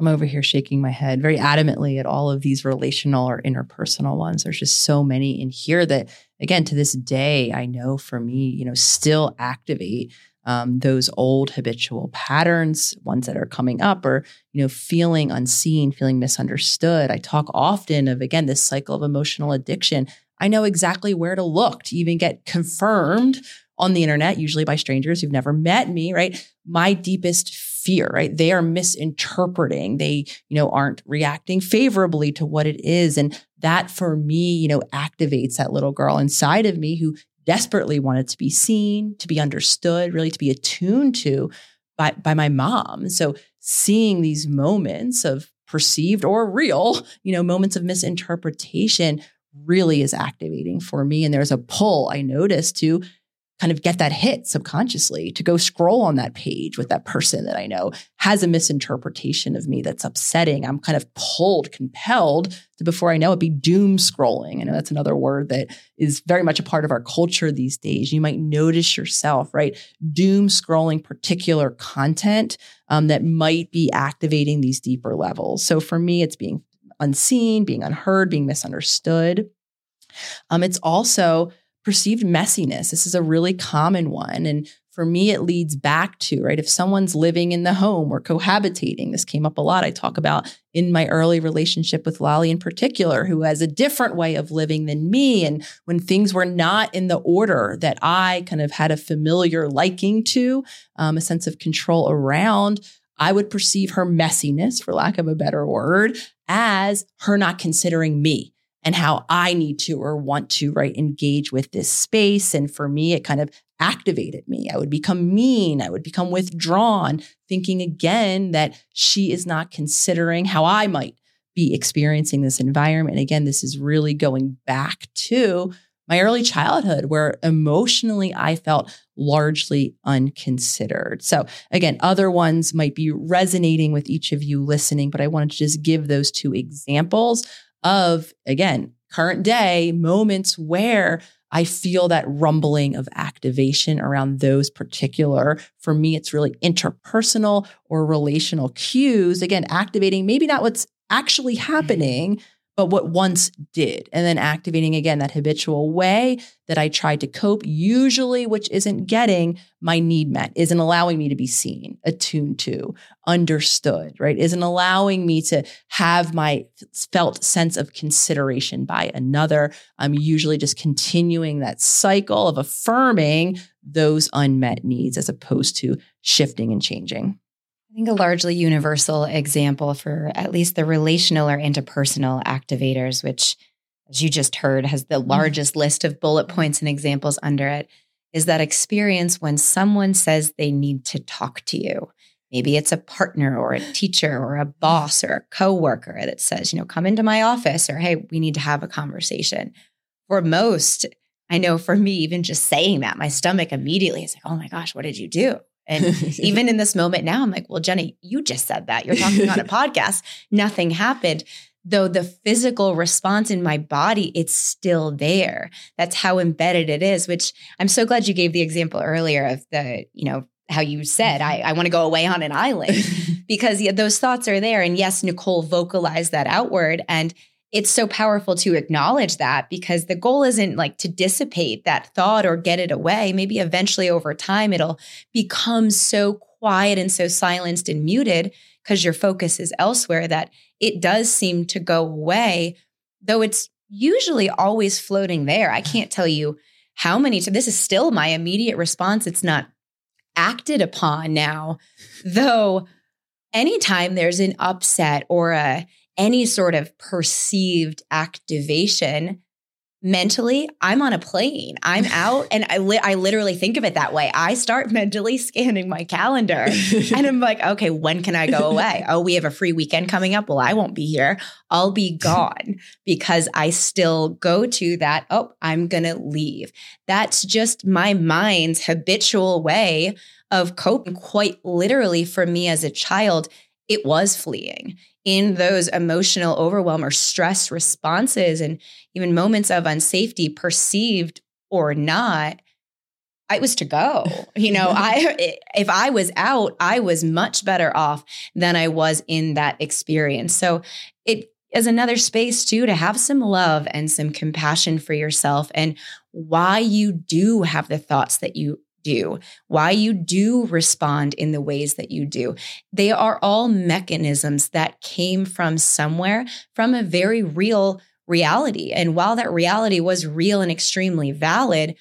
I'm over here shaking my head very adamantly at all of these relational or interpersonal ones. There's just so many in here that, again, to this day, I know for me, you know, still activate um, those old habitual patterns, ones that are coming up, or you know, feeling unseen, feeling misunderstood. I talk often of again this cycle of emotional addiction. I know exactly where to look to even get confirmed on the internet, usually by strangers who've never met me, right? My deepest fear, right? They are misinterpreting. They, you know, aren't reacting favorably to what it is. And that for me, you know, activates that little girl inside of me who desperately wanted to be seen, to be understood, really to be attuned to by, by my mom. So seeing these moments of perceived or real, you know, moments of misinterpretation really is activating for me. And there's a pull I noticed to kind of get that hit subconsciously to go scroll on that page with that person that I know has a misinterpretation of me that's upsetting. I'm kind of pulled, compelled to, before I know it, be doom scrolling. I know that's another word that is very much a part of our culture these days. You might notice yourself, right? Doom scrolling particular content um, that might be activating these deeper levels. So for me, it's being unseen, being unheard, being misunderstood. Um, it's also perceived messiness. This is a really common one. And for me, it leads back to, right? If someone's living in the home or cohabitating, this came up a lot. I talk about in my early relationship with Lolly in particular, who has a different way of living than me. And when things were not in the order that I kind of had a familiar liking to, um, a sense of control around, I would perceive her messiness, for lack of a better word, as her not considering me and how I need to or want to, right, engage with this space. And for me, it kind of activated me. I would become mean. I would become withdrawn, thinking again that she is not considering how I might be experiencing this environment. Again, this is really going back to my early childhood where emotionally I felt largely unconsidered. So, again, other ones might be resonating with each of you listening, but I wanted to just give those two examples of, again, current day moments where I feel that rumbling of activation around those particular, for me, it's really interpersonal or relational cues. Again, activating maybe not what's actually mm-hmm. happening, but what once did. And then activating again that habitual way that I tried to cope, usually, which isn't getting my need met, isn't allowing me to be seen, attuned to, understood, right? Isn't allowing me to have my felt sense of consideration by another. I'm usually just continuing that cycle of affirming those unmet needs as opposed to shifting and changing. I think a largely universal example for at least the relational or interpersonal activators, which, as you just heard, has the mm-hmm. largest list of bullet points and examples under it, is that experience when someone says they need to talk to you. Maybe it's a partner or a teacher or a boss or a coworker that says, you know, come into my office or hey, we need to have a conversation. For most, I know for me, even just saying that, my stomach immediately is like, oh my gosh, what did you do? And even in this moment now, I'm like, well, Jenny, you just said that. You're talking on a podcast. Nothing happened. Though the physical response in my body, it's still there. That's how embedded it is, which I'm so glad you gave the example earlier of the, you know, how you said, I, mm-hmm. I want to go away on an island because yeah, those thoughts are there. And yes, Nicole vocalized that outward. And it's so powerful to acknowledge that because the goal isn't like to dissipate that thought or get it away. Maybe eventually over time it'll become so quiet and so silenced and muted because your focus is elsewhere that it does seem to go away, though it's usually always floating there. I can't tell you how many times this is still my immediate response. It's not acted upon now, though anytime there's an upset or a any sort of perceived activation mentally i'm on a plane. I'm out. And i li- i literally think of it that way. I start mentally scanning my calendar and i'm like okay when can i go away? Oh we have a free weekend coming up. Well i won't be here. I'll be gone because i still go to that oh i'm going to leave. That's just my mind's habitual way of coping. Quite literally for me as a child it was fleeing. In those emotional overwhelm or stress responses and even moments of unsafety, perceived or not, I was to go. You know, I if I was out, I was much better off than I was in that experience. So it is another space too to have some love and some compassion for yourself and why you do have the thoughts that you do, why you do respond in the ways that you do. They are all mechanisms that came from somewhere, from a very real reality. And while that reality was real and extremely valid,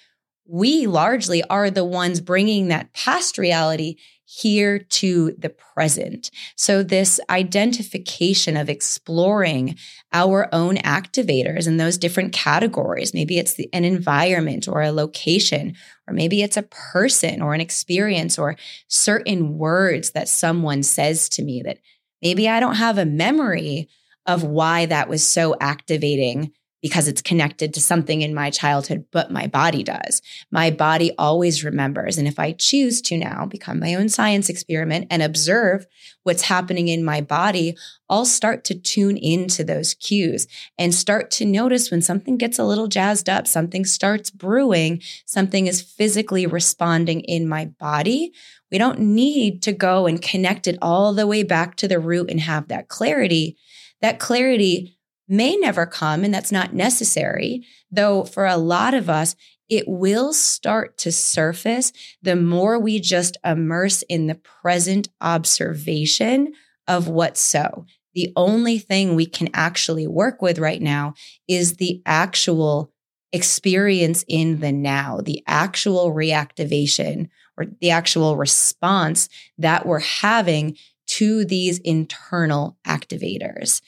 we largely are the ones bringing that past reality here to the present. So, this identification of exploring our own activators in those different categories maybe it's the, an environment or a location, or maybe it's a person or an experience or certain words that someone says to me that maybe I don't have a memory of why that was so activating because it's connected to something in my childhood, but my body does. My body always remembers. And if I choose to now become my own science experiment and observe what's happening in my body, I'll start to tune into those cues and start to notice when something gets a little jazzed up, something starts brewing, something is physically responding in my body. We don't need to go and connect it all the way back to the root and have that clarity. That clarity may never come, and that's not necessary. Though for a lot of us, it will start to surface the more we just immerse in the present observation of what's so. The only thing we can actually work with right now is the actual experience in the now, the actual reactivation or the actual response that we're having to these internal activators.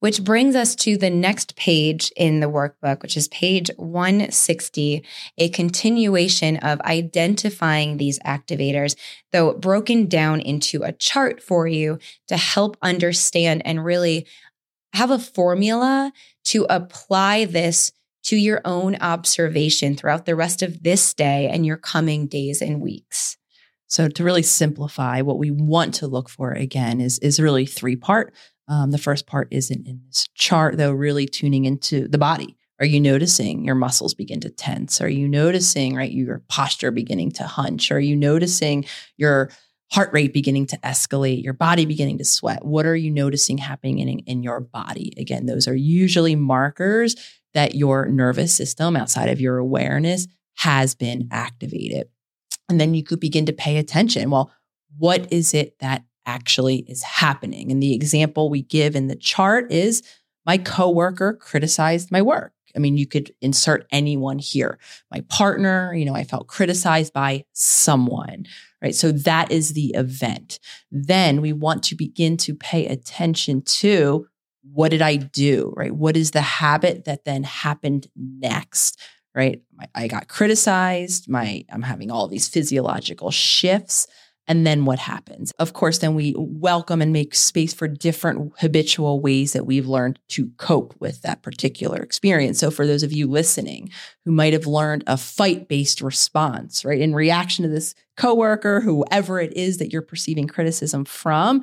Which brings us to the next page in the workbook, which is page 160, a continuation of identifying these activators, though broken down into a chart for you to help understand and really have a formula to apply this to your own observation throughout the rest of this day and your coming days and weeks. So to really simplify, what we want to look for again is is really three part. Um, the first part isn't in this chart, though, really tuning into the body. Are you noticing your muscles begin to tense? Are you noticing, right, your posture beginning to hunch? Are you noticing your heart rate beginning to escalate, your body beginning to sweat? What are you noticing happening in, in your body? Again, those are usually markers that your nervous system outside of your awareness has been activated. And then you could begin to pay attention. Well, what is it that actually is happening. And the example we give in the chart is my coworker criticized my work. I mean, you could insert anyone here. My partner, you know, I felt criticized by someone, right? So that is the event. Then we want to begin to pay attention to what did I do, right? What is the habit that then happened next? Right. I got criticized. My, I'm having all these physiological shifts. And then what happens? Of course, then we welcome and make space for different habitual ways that we've learned to cope with that particular experience. So, for those of you listening who might have learned a fight based response, right, in reaction to this coworker, whoever it is that you're perceiving criticism from,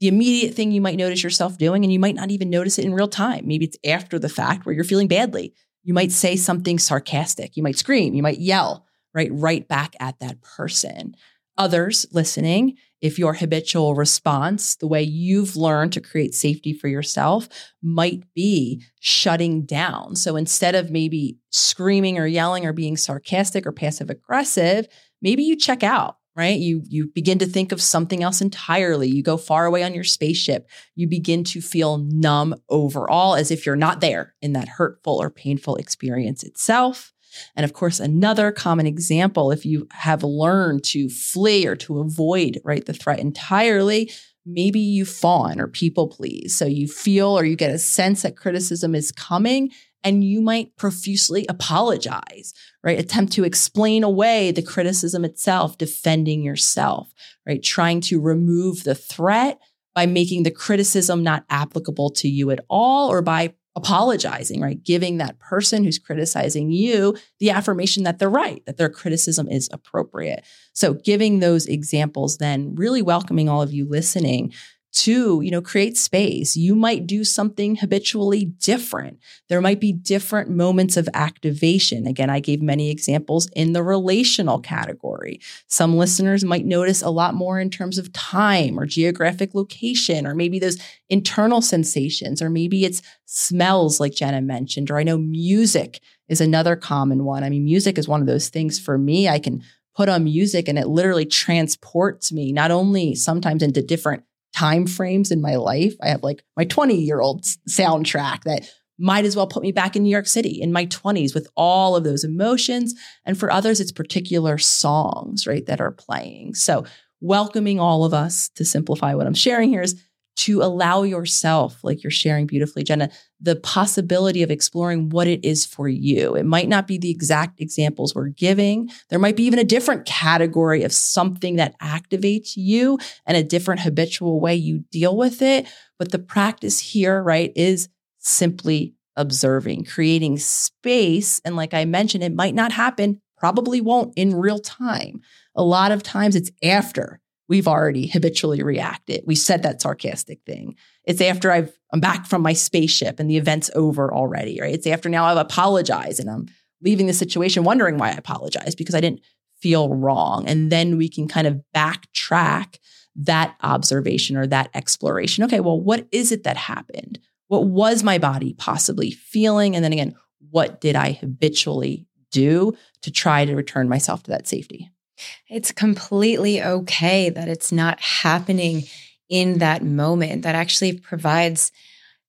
the immediate thing you might notice yourself doing, and you might not even notice it in real time. Maybe it's after the fact where you're feeling badly. You might say something sarcastic. You might scream. You might yell, right, right back at that person others listening, if your habitual response, the way you've learned to create safety for yourself, might be shutting down. So instead of maybe screaming or yelling or being sarcastic or passive aggressive, maybe you check out right? You you begin to think of something else entirely. You go far away on your spaceship. You begin to feel numb overall as if you're not there in that hurtful or painful experience itself and of course, another common example, if you have learned to flee or to avoid, right, the threat entirely, maybe you fawn or people please. So you feel or you get a sense that criticism is coming and you might profusely apologize, right? Attempt to explain away the criticism itself, defending yourself, right? Trying to remove the threat by making the criticism not applicable to you at all or by apologizing, right? Giving that person who's criticizing you the affirmation that they're right, that their criticism is appropriate. So, giving those examples, then really welcoming all of you listening to, you know, create space. You might do something habitually different. There might be different moments of activation. Again, I gave many examples in the relational category. Some listeners might notice a lot more in terms of time or geographic location, or maybe those internal sensations, or maybe it's smells like Jenna mentioned, or I know music is another common one. I mean, music is one of those things for me. I can put on music and it literally transports me not only sometimes into different time frames in my life. I have like my 20 year old soundtrack that might as well put me back in New York City in my 20s with all of those emotions. And for others, it's particular songs, right, that are playing. So, welcoming all of us to simplify what I'm sharing here is to allow yourself, like you're sharing beautifully, Jenna, the possibility of exploring what it is for you. It might not be the exact examples we're giving. There might be even a different category of something that activates you and a different habitual way you deal with it. But the practice here, right, is simply observing, creating space. And like I mentioned, it might not happen, probably won't in real time. A lot of times it's after we've already habitually reacted. We said that sarcastic thing. It's after I've I'm back from my spaceship and the event's over already, right? It's after now I've apologized and I'm leaving the situation wondering why I apologized because I didn't feel wrong. And then we can kind of backtrack that observation or that exploration. Okay, well, what is it that happened? What was my body possibly feeling? And then again, what did I habitually do to try to return myself to that safety? It's completely okay that it's not happening in that moment. That actually provides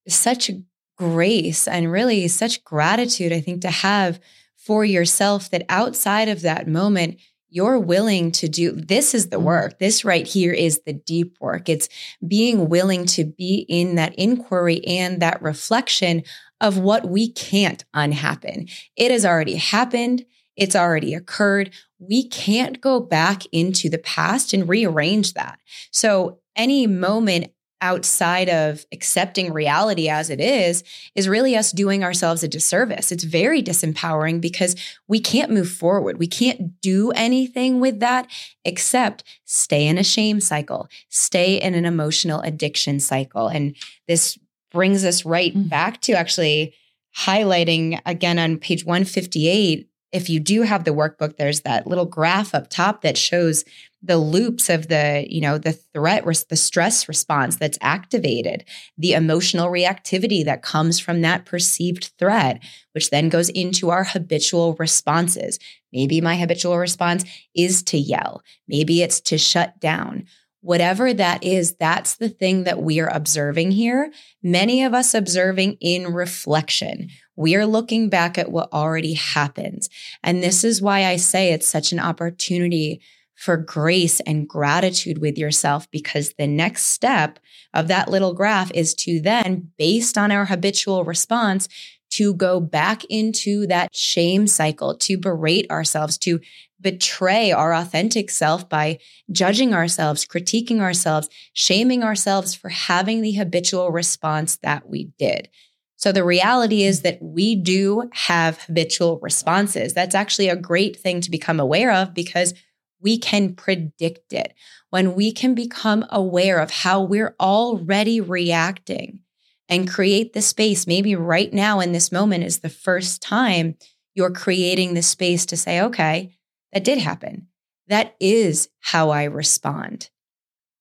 such grace and really such gratitude, I think, to have for yourself that outside of that moment, you're willing to do this is the mm-hmm. work. This right here is the deep work. It's being willing to be in that inquiry and that reflection of what we can't unhappen. It has already happened. It's already occurred. We can't go back into the past and rearrange that. So, any moment outside of accepting reality as it is, is really us doing ourselves a disservice. It's very disempowering because we can't move forward. We can't do anything with that except stay in a shame cycle, stay in an emotional addiction cycle. And this brings us right mm. back to actually highlighting again on page 158 if you do have the workbook, there's that little graph up top that shows the loops of the, you know, the threat, the stress response that's activated, the emotional reactivity that comes from that perceived threat, which then goes into our habitual responses. Maybe my habitual response is to yell. Maybe it's to shut down. Whatever that is, that's the thing that we are observing here. Many of us observing in reflection. We are looking back at what already happened. And this is why I say it's such an opportunity for grace and gratitude with yourself because the next step of that little graph is to then, based on our habitual response, to go back into that shame cycle, to berate ourselves, to betray our authentic self by judging ourselves, critiquing ourselves, shaming ourselves for having the habitual response that we did. So the reality is that we do have habitual responses. That's actually a great thing to become aware of because we can predict it. When we can become aware of how we're already reacting and create the space, maybe right now in this moment is the first time you're creating the space to say, okay, that did happen. That is how I respond.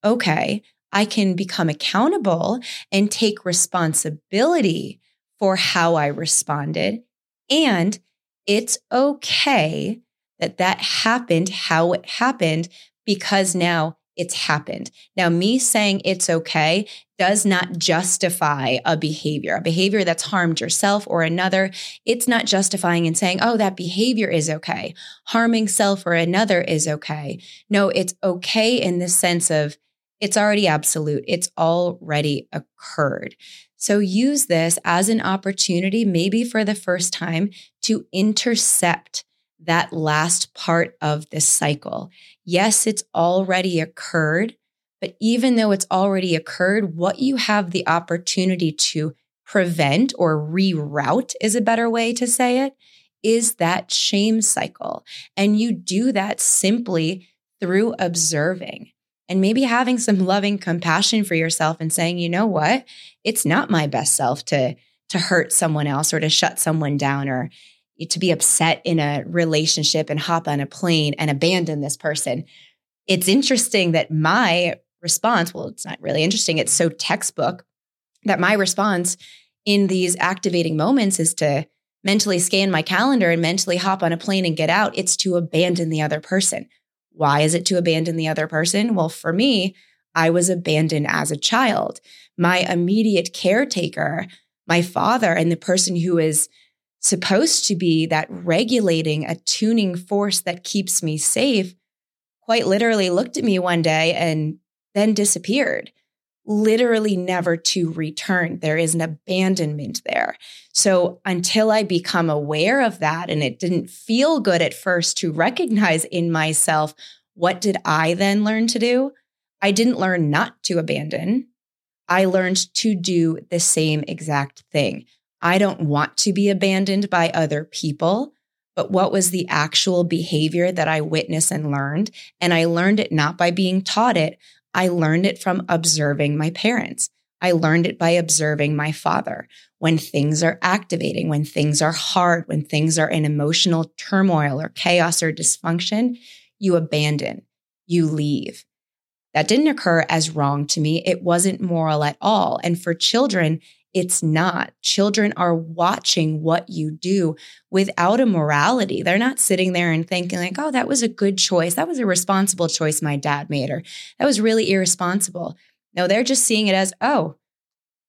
Okay, I can become accountable and take responsibility for how I responded. And it's okay that that happened how it happened because now it's happened. Now, me saying it's okay does not justify a behavior, a behavior that's harmed yourself or another. It's not justifying and saying, oh, that behavior is okay. Harming self or another is okay. No, it's okay in the sense of it's already absolute, it's already occurred. So use this as an opportunity, maybe for the first time, to intercept that last part of this cycle. Yes, it's already occurred, but even though it's already occurred, what you have the opportunity to prevent or reroute is a better way to say it is that shame cycle. And you do that simply through observing. And maybe having some loving compassion for yourself and saying, you know what? It's not my best self to to hurt someone else or to shut someone down or to be upset in a relationship and hop on a plane and abandon this person. It's interesting that my response, well, it's not really interesting, it's so textbook that my response in these activating moments is to mentally scan my calendar and mentally hop on a plane and get out. It's to abandon the other person. Why is it to abandon the other person? Well, for me, I was abandoned as a child. My immediate caretaker, my father, and the person who is supposed to be that regulating, attuning force that keeps me safe, quite literally looked at me one day and then disappeared literally never to return. There is an abandonment there. So until I become aware of that, and it didn't feel good at first to recognize in myself, what did I then learn to do? I didn't learn not to abandon. I learned to do the same exact thing. I don't want to be abandoned by other people. But what was the actual behavior that I witnessed and learned? And I learned it not by being taught it, I learned it from observing my parents. I learned it by observing my father. When things are activating, when things are hard, when things are in emotional turmoil or chaos or dysfunction, you abandon, you leave. That didn't occur as wrong to me. It wasn't moral at all. And for children, it's not. Children are watching what you do without a morality. They're not sitting there and thinking, like, oh, that was a good choice. That was a responsible choice my dad made, or that was really irresponsible. No, they're just seeing it as, oh,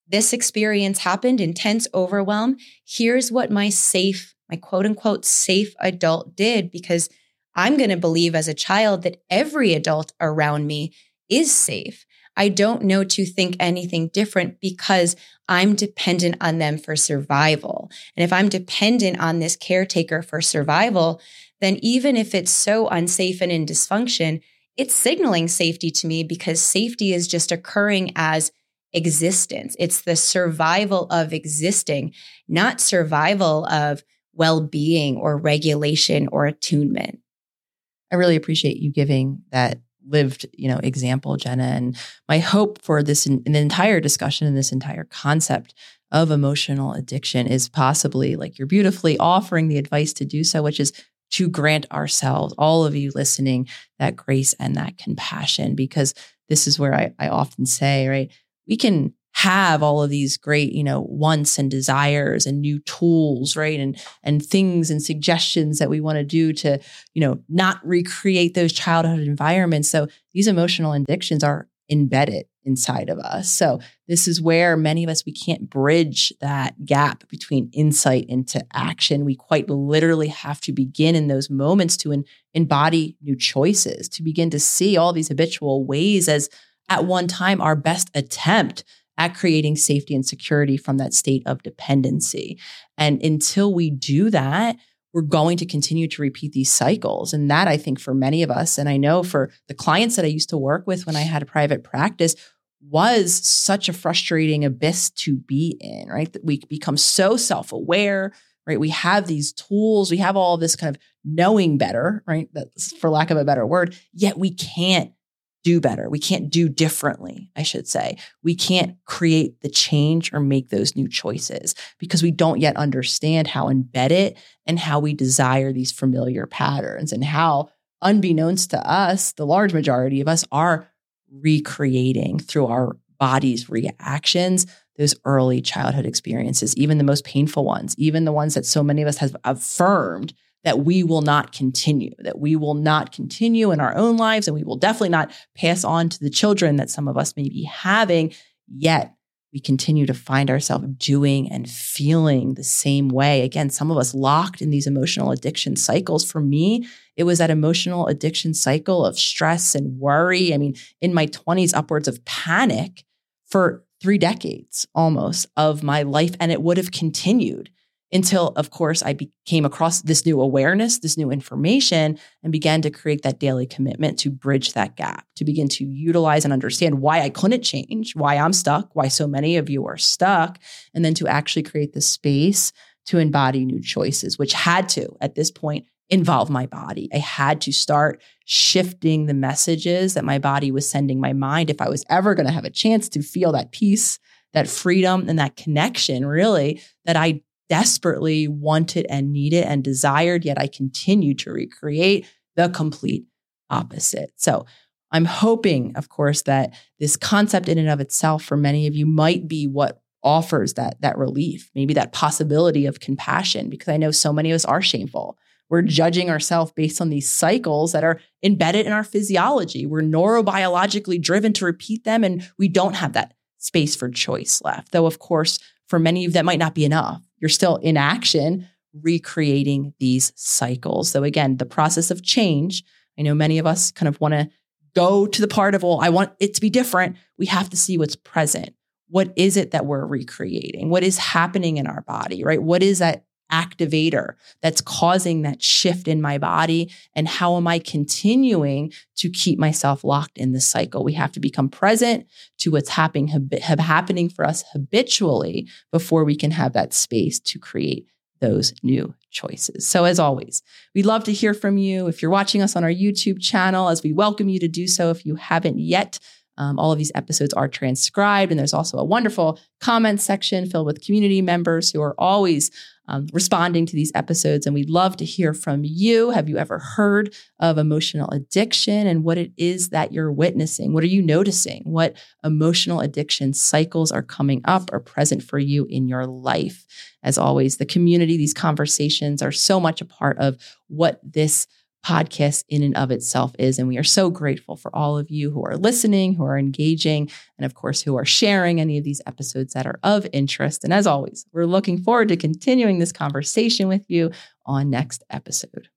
this experience happened, intense overwhelm. Here's what my safe, my quote unquote safe adult did, because I'm going to believe as a child that every adult around me is safe. I don't know to think anything different because I'm dependent on them for survival. And if I'm dependent on this caretaker for survival, then even if it's so unsafe and in dysfunction, it's signaling safety to me because safety is just occurring as existence. It's the survival of existing, not survival of well being or regulation or attunement. I really appreciate you giving that lived, you know, example, Jenna. And my hope for this in, the entire discussion and this entire concept of emotional addiction is possibly like you're beautifully offering the advice to do so, which is to grant ourselves, all of you listening, that grace and that compassion, because this is where I, I often say, right, we can have all of these great, you know, wants and desires and new tools, right? And and things and suggestions that we want to do to, you know, not recreate those childhood environments. So these emotional addictions are embedded inside of us. So this is where many of us we can't bridge that gap between insight into action. We quite literally have to begin in those moments to embody new choices, to begin to see all these habitual ways as at one time our best attempt at creating safety and security from that state of dependency. And until we do that, we're going to continue to repeat these cycles. And that I think for many of us, and I know for the clients that I used to work with when I had a private practice, was such a frustrating abyss to be in, right? That we become so self aware, right? We have these tools, we have all this kind of knowing better, right? That's for lack of a better word, yet we can't do better. We can't do differently, I should say. We can't create the change or make those new choices because we don't yet understand how embedded and how we desire these familiar patterns and how, unbeknownst to us, the large majority of us are recreating through our body's reactions those early childhood experiences, even the most painful ones, even the ones that so many of us have affirmed that we will not continue, that we will not continue in our own lives, and we will definitely not pass on to the children that some of us may be having. Yet we continue to find ourselves doing and feeling the same way. Again, some of us locked in these emotional addiction cycles. For me, it was that emotional addiction cycle of stress and worry. I mean, in my 20s, upwards of panic for three decades almost of my life. And it would have continued until, of course, I came across this new awareness, this new information, and began to create that daily commitment to bridge that gap, to begin to utilize and understand why I couldn't change, why I'm stuck, why so many of you are stuck, and then to actually create the space to embody new choices, which had to, at this point, involve my body. I had to start shifting the messages that my body was sending my mind if I was ever going to have a chance to feel that peace, that freedom, and that connection, really, that I desperately wanted and needed and desired, yet I continued to recreate the complete opposite. So I'm hoping, of course, that this concept in and of itself for many of you might be what offers that that relief, maybe that possibility of compassion, because I know so many of us are shameful. We're judging ourselves based on these cycles that are embedded in our physiology. We're neurobiologically driven to repeat them, and we don't have that space for choice left. Though, of course, for many of that might not be enough. You're still in action, recreating these cycles. So, again, the process of change, I know many of us kind of want to go to the part of, well, I want it to be different. We have to see what's present. What is it that we're recreating? What is happening in our body, right? What is that activator that's causing that shift in my body? And how am I continuing to keep myself locked in this cycle? We have to become present to what's happening, hab- happening for us habitually before we can have that space to create those new choices. So, as always, we'd love to hear from you. If you're watching us on our YouTube channel, as we welcome you to do so if you haven't yet, um, all of these episodes are transcribed, and there's also a wonderful comment section filled with community members who are always um, responding to these episodes. And we'd love to hear from you. Have you ever heard of emotional addiction and what it is that you're witnessing? What are you noticing? What emotional addiction cycles are coming up or present for you in your life? As always, the community, these conversations are so much a part of what this podcast in and of itself is. And we are so grateful for all of you who are listening, who are engaging, and of course, who are sharing any of these episodes that are of interest. And as always, we're looking forward to continuing this conversation with you on next episode.